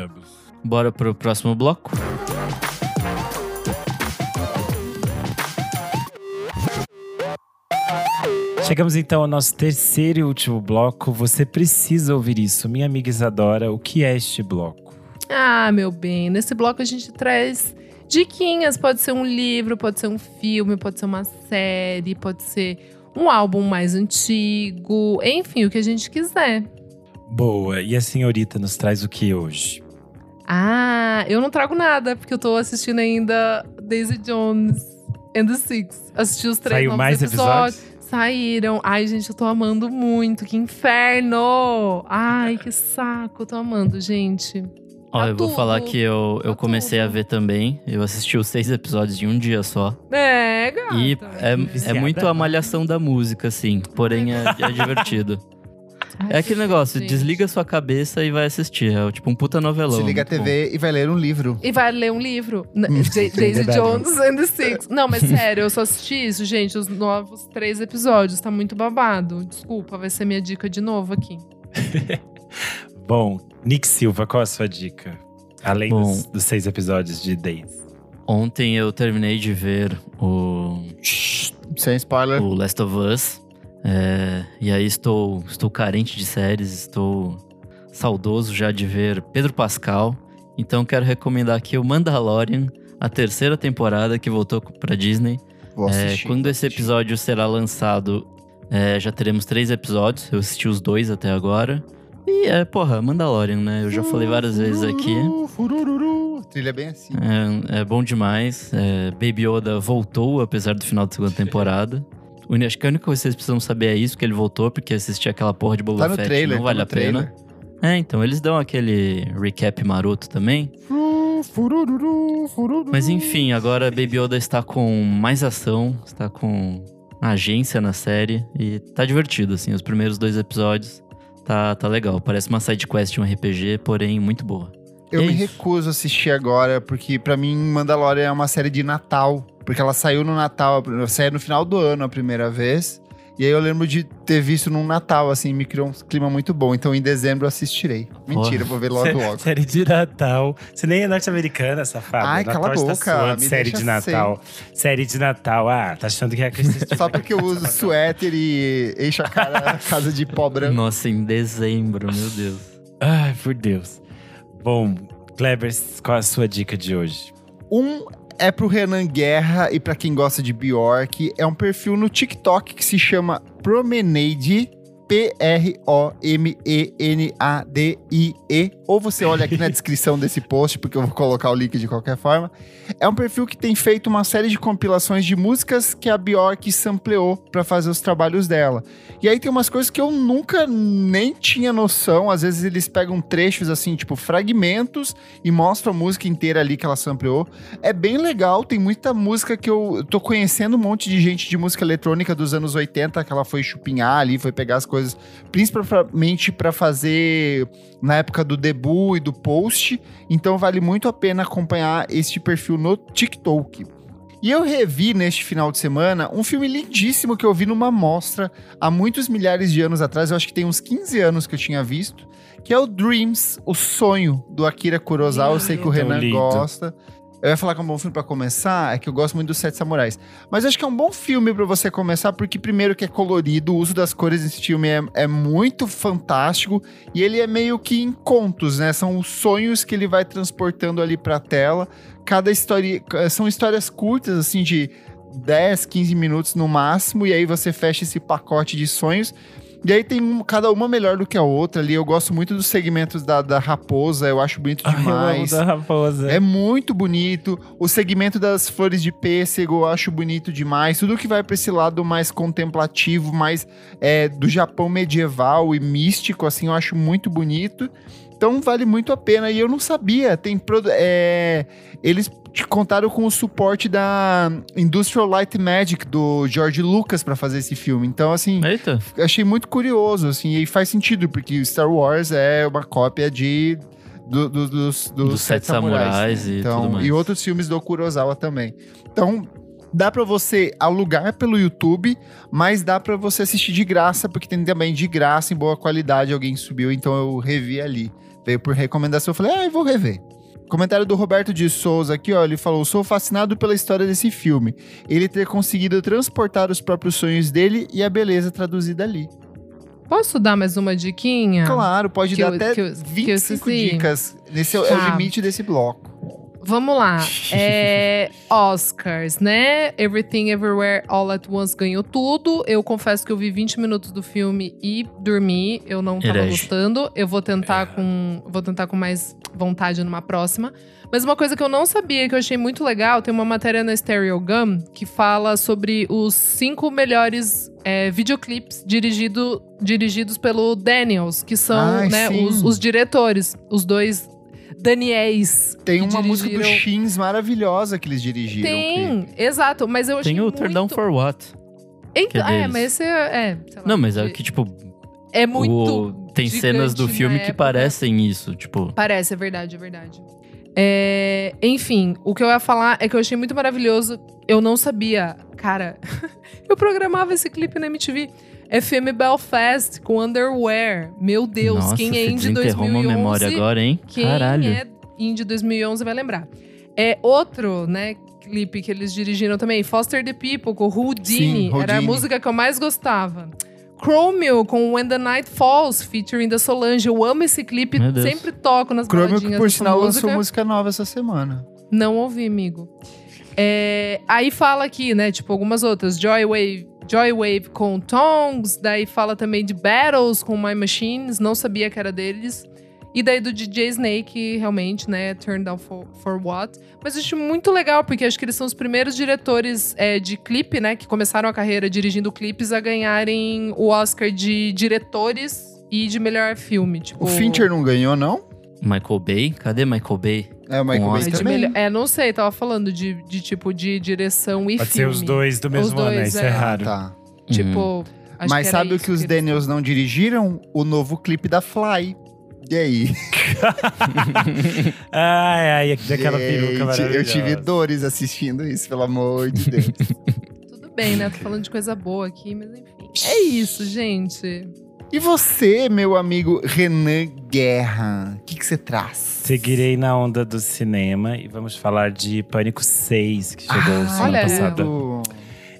Bora pro próximo bloco? Chegamos então ao nosso terceiro e último bloco. Você precisa ouvir isso. Minha amiga Isadora, o que é este bloco? Ah, meu bem, nesse bloco a gente traz diquinhas. Pode ser um livro, pode ser um filme, pode ser uma série, pode ser um álbum mais antigo, enfim, o que a gente quiser. Boa. E a senhorita nos traz o que hoje? Ah, eu não trago nada, porque eu tô assistindo ainda Daisy Jones and the Six. Assisti os três Saiu novos mais episódios. episódios? Saíram. Ai, gente, eu tô amando muito. Que inferno! Ai, que saco. Eu tô amando, gente. Ó, Tá eu vou tudo. falar que eu, eu Tá comecei a tudo. ver também. Eu assisti os seis episódios em um dia só. É, gata. E é, é Viciada. muito a malhação da música, assim. Porém, é, é divertido. Ai, É aquele negócio, gente. desliga sua cabeça e vai assistir. É tipo um puta novelão. Se liga a muito bom. TV e vai ler um livro. E vai ler um livro. Hum, Da- Daisy. Jones and the Six. Não, mas sério, eu só assisti isso, gente. Os novos três episódios. Tá muito babado. Desculpa, vai ser minha dica de novo aqui. Bom, Nick Silva, qual a sua dica? Além Bom. dos, dos seis episódios de Days. Ontem eu terminei de ver o, Sem spoiler. o Last of Us. É, e aí estou, estou carente de séries, estou saudoso já de ver Pedro Pascal. Então quero recomendar aqui o Mandalorian, a terceira temporada que voltou pra Disney. É, assistir. quando esse episódio será lançado, é, já teremos três episódios. Eu assisti os dois até agora. E é, porra, Mandalorian, né? Eu já falei várias vezes aqui. Furururu, Trilha é bem assim. É, é bom demais. É, Baby Yoda voltou, apesar do final da segunda temporada. O- Acho que a única coisa que vocês precisam saber é isso, que ele voltou, porque assistir aquela porra de Boba Tá no Fett trailer, não tá vale no a pena. trailer. É, então, eles dão aquele recap maroto também. Mas enfim, agora Baby Yoda está com mais ação, está com agência na série e tá divertido, assim. Os primeiros dois episódios tá, tá legal. Parece uma side quest de um RPG, porém muito boa. Eu É me isso. recuso a assistir agora, porque pra mim Mandalorian é uma série de Natal. Porque ela saiu no Natal, saiu no final do ano a primeira vez. E aí eu lembro de ter visto num Natal, assim, me criou um clima muito bom. Então em dezembro eu assistirei. Mentira, eu vou ver logo logo. Série de Natal. Você nem é norte-americana, safada. Ai, Natal cala a boca, suando, série deixa de Natal. Série de Natal. Ah, tá achando que é a Só porque eu uso suéter e encho a cara na casa de pó branco. Nossa, em dezembro, meu Deus. Ai, por Deus. Bom, Kleber, qual a sua dica de hoje? Um é pro Renan Guerra e pra quem gosta de Bjork. É um perfil no TikTok que se chama Promenade. P-R-O-M-E-N-A-D-I-E. Ou você olha aqui na descrição desse post, porque eu vou colocar o link de qualquer forma. É um perfil que tem feito uma série de compilações de músicas que a Bjork sampleou pra fazer os trabalhos dela. E aí tem umas coisas que eu nunca nem tinha noção. Às vezes eles pegam trechos assim, tipo fragmentos, e mostram a música inteira ali que ela sampleou. É bem legal, tem muita música que eu tô conhecendo um monte de gente de música eletrônica dos anos 80 que ela foi chupinhar ali, foi pegar as coisas, principalmente pra fazer na época do e do post. Então vale muito a pena acompanhar este perfil no TikTok. E eu revi neste final de semana um filme lindíssimo que eu vi numa mostra há muitos milhares de anos atrás, eu acho que tem uns 15 anos que eu tinha visto, que é o Dreams, o sonho do Akira Kurosawa. Eu sei que o Renan lindo. gosta. Eu ia falar que é um bom filme pra começar, é que eu gosto muito dos Sete Samurais. Mas acho que é um bom filme pra você começar, porque primeiro que é colorido, o uso das cores nesse filme é, é muito fantástico, e ele é meio que em contos, né? São os sonhos que ele vai transportando ali pra tela. Cada história. São histórias curtas, assim, de 10, 15 minutos no máximo, e aí você fecha esse pacote de sonhos. E aí tem um- cada uma melhor do que a outra ali. Eu gosto muito dos segmentos da, da raposa, eu acho bonito Ai, demais. da raposa. É muito bonito. O segmento das flores de pêssego eu acho bonito demais. Tudo que vai para esse lado mais contemplativo, mais é, do Japão medieval e místico, assim, eu acho muito bonito. Então vale muito a pena. E eu não sabia. Tem é, eles contaram com o suporte da Industrial Light Magic do George Lucas para fazer esse filme. Então assim, Eita, achei muito curioso, assim, e faz sentido, porque Star Wars é uma cópia de. do- do- dos, dos, Dos Sete Samurais e então, tudo mais. E outros filmes do Kurosawa também. Então, dá pra você alugar pelo YouTube, mas dá pra você assistir de graça, porque tem também de graça, em boa qualidade, alguém subiu, então eu revi ali. Veio por recomendação, eu falei, ah, eu vou rever. Comentário do Roberto de Souza aqui, ó. Ele falou: sou fascinado pela história desse filme. Ele ter conseguido transportar os próprios sonhos dele e a beleza traduzida ali. Posso dar mais uma diquinha? Claro, pode Que dar eu- até que eu- que eu 25 esqueci. dicas. Esse é, o- é o Tá. limite desse bloco. Vamos lá. É, Oscars, né? Everything Everywhere All at Once ganhou tudo. Eu confesso que eu vi 20 minutos do filme e dormi. Eu não tava Herege. gostando. Eu vou tentar com. Vou tentar com mais vontade numa próxima. Mas uma coisa que eu não sabia, que eu achei muito legal, tem uma matéria na Stereo Gum que fala sobre os cinco melhores é, videoclips dirigido, dirigidos pelo Daniels, que são Ai, né, sim. os, os diretores, os dois Daniels. Tem que uma música do Shins maravilhosa que eles dirigiram. Tem, exato, mas eu achei Tem o muito... Turn Down for What? Então, que é é, mas esse é, é, lá, Não, mas é que, tipo, é muito o- tem cenas do filme que época. parecem isso, tipo. Parece, é verdade, é verdade. É, enfim, o que eu ia falar é que eu achei muito maravilhoso. Eu não sabia. Cara, eu programava esse clipe na MTV. FM Belfast com Underwear. Meu Deus, Nossa, quem é indie desenterrou 2011... uma memória agora, hein? Quem Caralho. é indie 2011 vai lembrar. É outro, né, clipe que eles dirigiram também, Foster the People com Houdini. Sim, Era a Houdini. música que eu mais gostava. Chromio com When the Night Falls, featuring da Solange. Eu amo esse clipe, sempre toco nas Chromio, baladinhas por dessa sinal música. lançou música nova essa semana. Não ouvi, amigo. É, aí fala aqui, né, tipo algumas outras. Joywave, Joywave com Tongs. Daí fala também de Battles com My Machines. Não sabia que era deles. E daí do DJ Snake, realmente, né? Turn Down for, for What. Mas eu acho muito legal, porque acho que eles são os primeiros diretores é, de clipe, né? Que começaram a carreira dirigindo clipes a ganharem o Oscar de diretores e de melhor filme. Tipo, O Fincher não ganhou, não? Michael Bay? Cadê Michael Bay? É, o Michael Bay também. melhor- É, não sei, tava falando de, de tipo de direção e Pode ser filme. os dois do mesmo ano, dois, isso é. é raro. Tá. Tipo, acho Mas que sabe o isso que os eles- Daniels não dirigiram? O novo clipe da Fly. E aí? Ai, ai, daquela peruca Gente, maravilhosa. eu tive dores assistindo isso, pelo amor de Deus. Tudo bem, né? Tô falando de coisa boa aqui, mas enfim. É isso, gente. E você, meu amigo Renan Guerra, o que que você traz? Seguirei na onda do cinema e vamos falar de Pânico 6, que chegou Ah, semana olha. passada.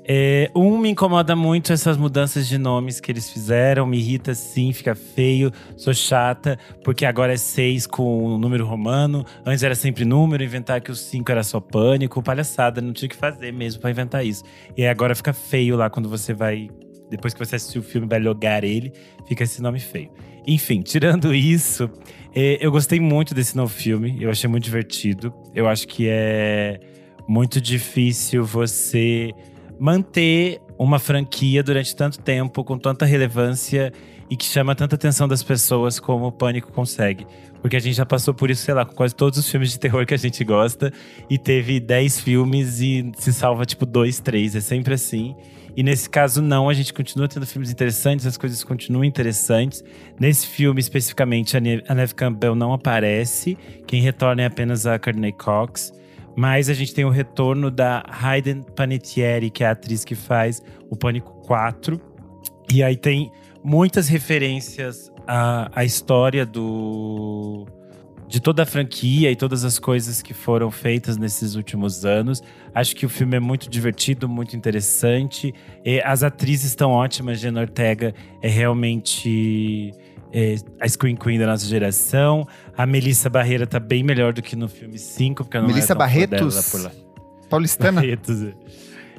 É, um, me incomoda muito essas mudanças de nomes que eles fizeram. Me irrita sim, fica feio, sou chata, porque agora é seis com o número romano. Antes era sempre número, inventar que o cinco era só pânico. Palhaçada, não tinha o que fazer mesmo pra inventar isso. E agora fica feio lá quando você vai. Depois que você assistiu o filme, vai logar ele, fica esse nome feio. Enfim, tirando isso, é, eu gostei muito desse novo filme. Eu achei muito divertido. Eu acho que é muito difícil você manter uma franquia durante tanto tempo, com tanta relevância e que chama tanta atenção das pessoas como o Pânico consegue. Porque a gente já passou por isso, sei lá, com quase todos os filmes de terror que a gente gosta. E teve 10 filmes e se salva, tipo, dois, três. É sempre assim. E nesse caso, não. A gente continua tendo filmes interessantes, as coisas continuam interessantes. Nesse filme, especificamente, a Ne- a Neve Campbell não aparece. Quem retorna é apenas a Courtney Cox. Mas a gente tem o retorno da Hayden Panettiere, que é a atriz que faz o Pânico 4. E aí tem muitas referências à, à história do de toda a franquia e todas as coisas que foram feitas nesses últimos anos. Acho que o filme é muito divertido, muito interessante. E as atrizes estão ótimas. Jenna Ortega é realmente é, a Screen Queen da nossa geração. A Melissa Barreira tá bem melhor do que no filme 5, porque não Melissa Barretos? Paulistana? Barretos.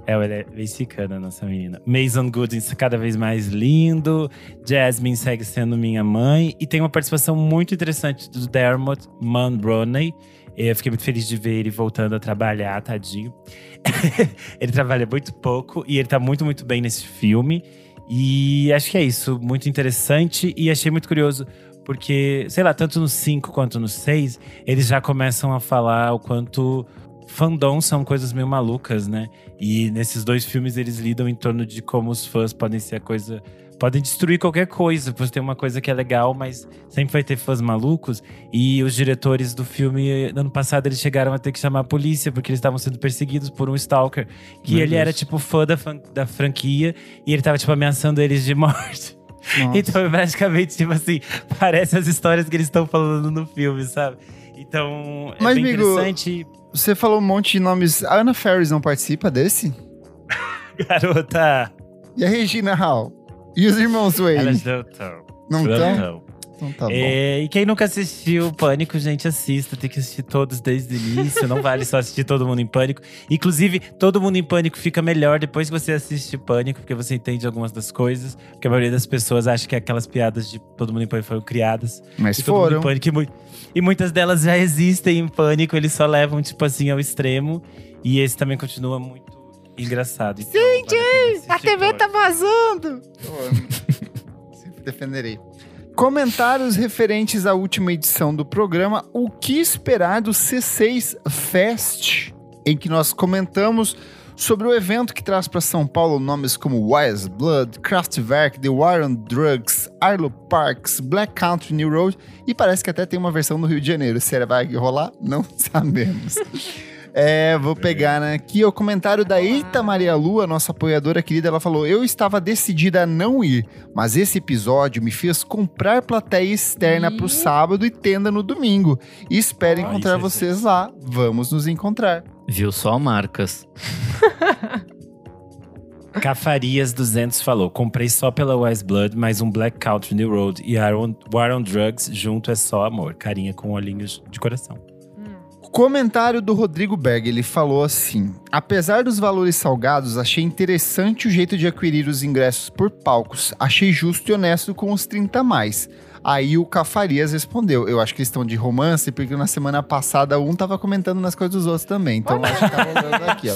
É, ela é mexicana, nossa menina. Mason Goodings cada vez mais lindo. Jasmine segue sendo minha mãe. E tem uma participação muito interessante do Dermot Mulroney. Eu fiquei muito feliz de ver ele voltando a trabalhar, tadinho. ele trabalha muito pouco e ele tá muito, muito bem nesse filme. E acho que é isso, muito interessante. E achei muito curioso, porque, sei lá, tanto no 5 quanto no 6, eles já começam a falar o quanto fandom são coisas meio malucas, né? E nesses dois filmes eles lidam em torno de como os fãs podem ser a coisa. Podem destruir qualquer coisa. Você tem uma coisa que é legal, mas sempre vai ter fãs malucos. E os diretores do filme, no ano passado, eles chegaram a ter que chamar a polícia, porque eles estavam sendo perseguidos por um stalker. Que Meu ele Deus. era, tipo, fã da, da franquia e ele tava, tipo, ameaçando eles de morte. Nossa. Então, é praticamente, tipo assim, parece as histórias que eles estão falando no filme, sabe? Então, é Mas, bem amigo, interessante. Você falou um monte de nomes. A Anna Ferris não participa desse? Garota, E a Regina Hall? E os irmãos Wayne? elas não estão. Não estão? Então tá bom. É, e quem nunca assistiu Pânico, gente, assista. Tem que assistir todos desde o início. Não vale só assistir Todo Mundo em Pânico. Inclusive, Todo Mundo em Pânico fica melhor depois que você assiste Pânico, porque você entende algumas das coisas. Porque a maioria das pessoas acha que aquelas piadas de Todo Mundo em Pânico foram criadas. Mas E Todo Mundo foram. em Pânico, e, mu- e muitas delas já existem em Pânico. Eles só levam, tipo assim, ao extremo. E esse também continua muito engraçado. Então, Gente, A TV tá vazando! Eu amo. Sempre defenderei. Comentários referentes à última edição do programa O que esperar do C6 Fest, em que nós comentamos sobre o evento que traz para São Paulo nomes como Wise Blood, Kraftwerk, The War on Drugs, Arlo Parks, Black Country New Road e parece que até tem uma versão no Rio de Janeiro. Será vai rolar? Não sabemos. É, vou pegar né, aqui o comentário da Eita Maria Lua, nossa apoiadora querida. Ela falou: Eu estava decidida a não ir, mas esse episódio me fez comprar plateia externa pro Ih. sábado e tenda no domingo. E espero Ai, encontrar vocês lá. Vamos nos encontrar. Viu só marcas. Cafarias 200 falou: comprei só pela Wise Blood, mais um Black Country New Road e Iron, War on Drugs junto é só amor. Carinha com olhinhos de coração. Comentário do Rodrigo Berg, ele falou assim: Apesar dos valores salgados, achei interessante o jeito de adquirir os ingressos por palcos. Achei justo e honesto com os 30 a mais. Aí o Cafarias respondeu: Eu acho que eles estão de romance, porque na semana passada um tava comentando nas coisas dos outros também. Então acho que tá rolando aqui, ó.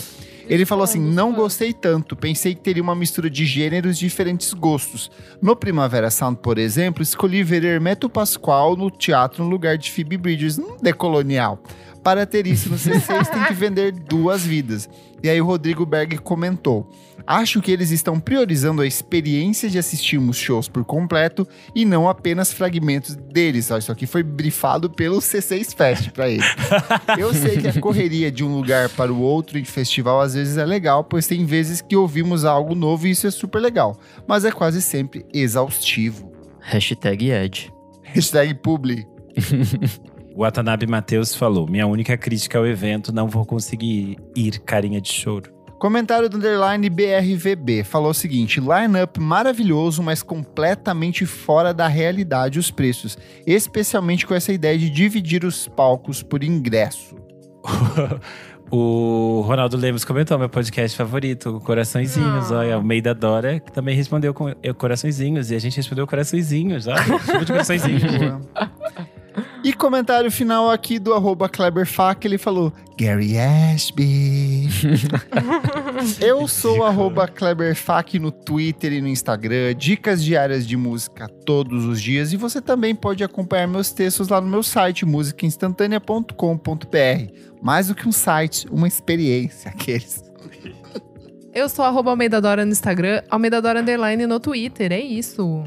Ele falou assim: não gostei tanto, pensei que teria uma mistura de gêneros e diferentes gostos. No Primavera Sound, por exemplo, escolhi ver Hermeto Pascoal no teatro no lugar de Phoebe Bridgers, um decolonial. Para ter isso no C6 tem que vender duas vidas. E aí o Rodrigo Berg comentou: Acho que eles estão priorizando a experiência de assistirmos shows por completo e não apenas fragmentos deles. Ó, Isso aqui foi brifado pelo C6 Fest para ele. Eu sei que a correria de um lugar para o outro em festival às vezes é legal, pois tem vezes que ouvimos algo novo e isso é super legal. Mas é quase sempre exaustivo. Hashtag Ed. Hashtag publi. O Watanabe Matheus falou: Minha única crítica ao evento, não vou conseguir ir, carinha de choro. Comentário do underline BRVB falou o seguinte: line-up maravilhoso, mas completamente fora da realidade os preços, especialmente com essa ideia de dividir os palcos por ingresso. O Ronaldo Lemos comentou meu podcast favorito, Coraçõezinhos. Ah. Olha, o Meida Dora que também respondeu com eh, Coraçõezinhos. E a gente respondeu Coraçõezinhos, olha. Chama de Coraçõezinhos. E comentário final aqui do arroba Kleberfac, ele falou: Gary Ashby. Eu sou o arroba Kleberfac no Twitter e no Instagram, dicas diárias de música todos os dias. E você também pode acompanhar meus textos lá no meu site, musicainstantanea.com.br. Mais do que um site, uma experiência, aqueles. Eu sou arroba Almeida Dora no Instagram, Almeida Dora Underline no Twitter. É isso.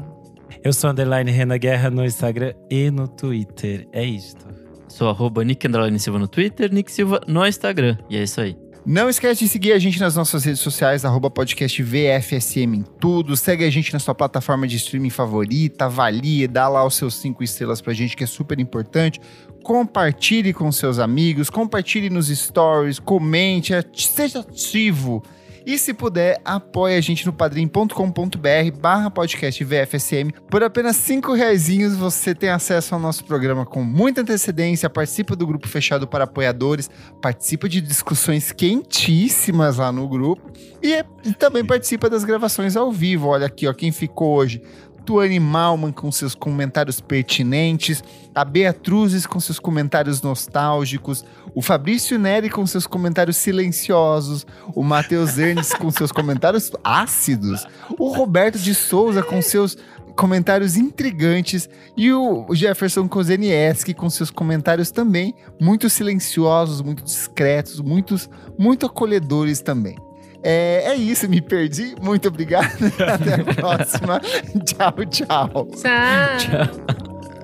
Eu sou underline Rena Guerra no Instagram e no Twitter. É isto. Sou arroba Nick Andrade Silva no Twitter, Nick Silva no Instagram. E é isso aí. Não esquece de seguir a gente nas nossas redes sociais, arroba podcast VFSM em tudo. Segue a gente na sua plataforma de streaming favorita, avalie, dá lá os seus cinco estrelas pra gente, que é super importante. Compartilhe com seus amigos, compartilhe nos stories, comente, ati- seja ativo. E se puder, apoie a gente no padrim.com.br barra podcast VFSM. Por apenas cinco reaisinhos você tem acesso ao nosso programa com muita antecedência, participa do grupo fechado para apoiadores, participa de discussões quentíssimas lá no grupo e, também participa das gravações ao vivo. Olha aqui, ó, quem ficou hoje. Tuane Malman com seus comentários pertinentes, a Beatruzes com seus comentários nostálgicos, o Fabrício Neri com seus comentários silenciosos, o Matheus Ernst com seus comentários ácidos, o Roberto de Souza com seus comentários intrigantes. E o Jefferson Kozenieski com seus comentários também muito silenciosos, muito discretos, muitos, muito acolhedores também. É, é isso, me perdi. Muito obrigado. Até a próxima. tchau, tchau. Tchau.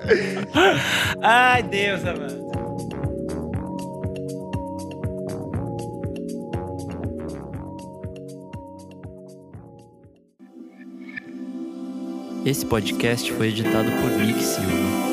Ai, Deus, amado. Esse podcast foi editado por Nick Silva.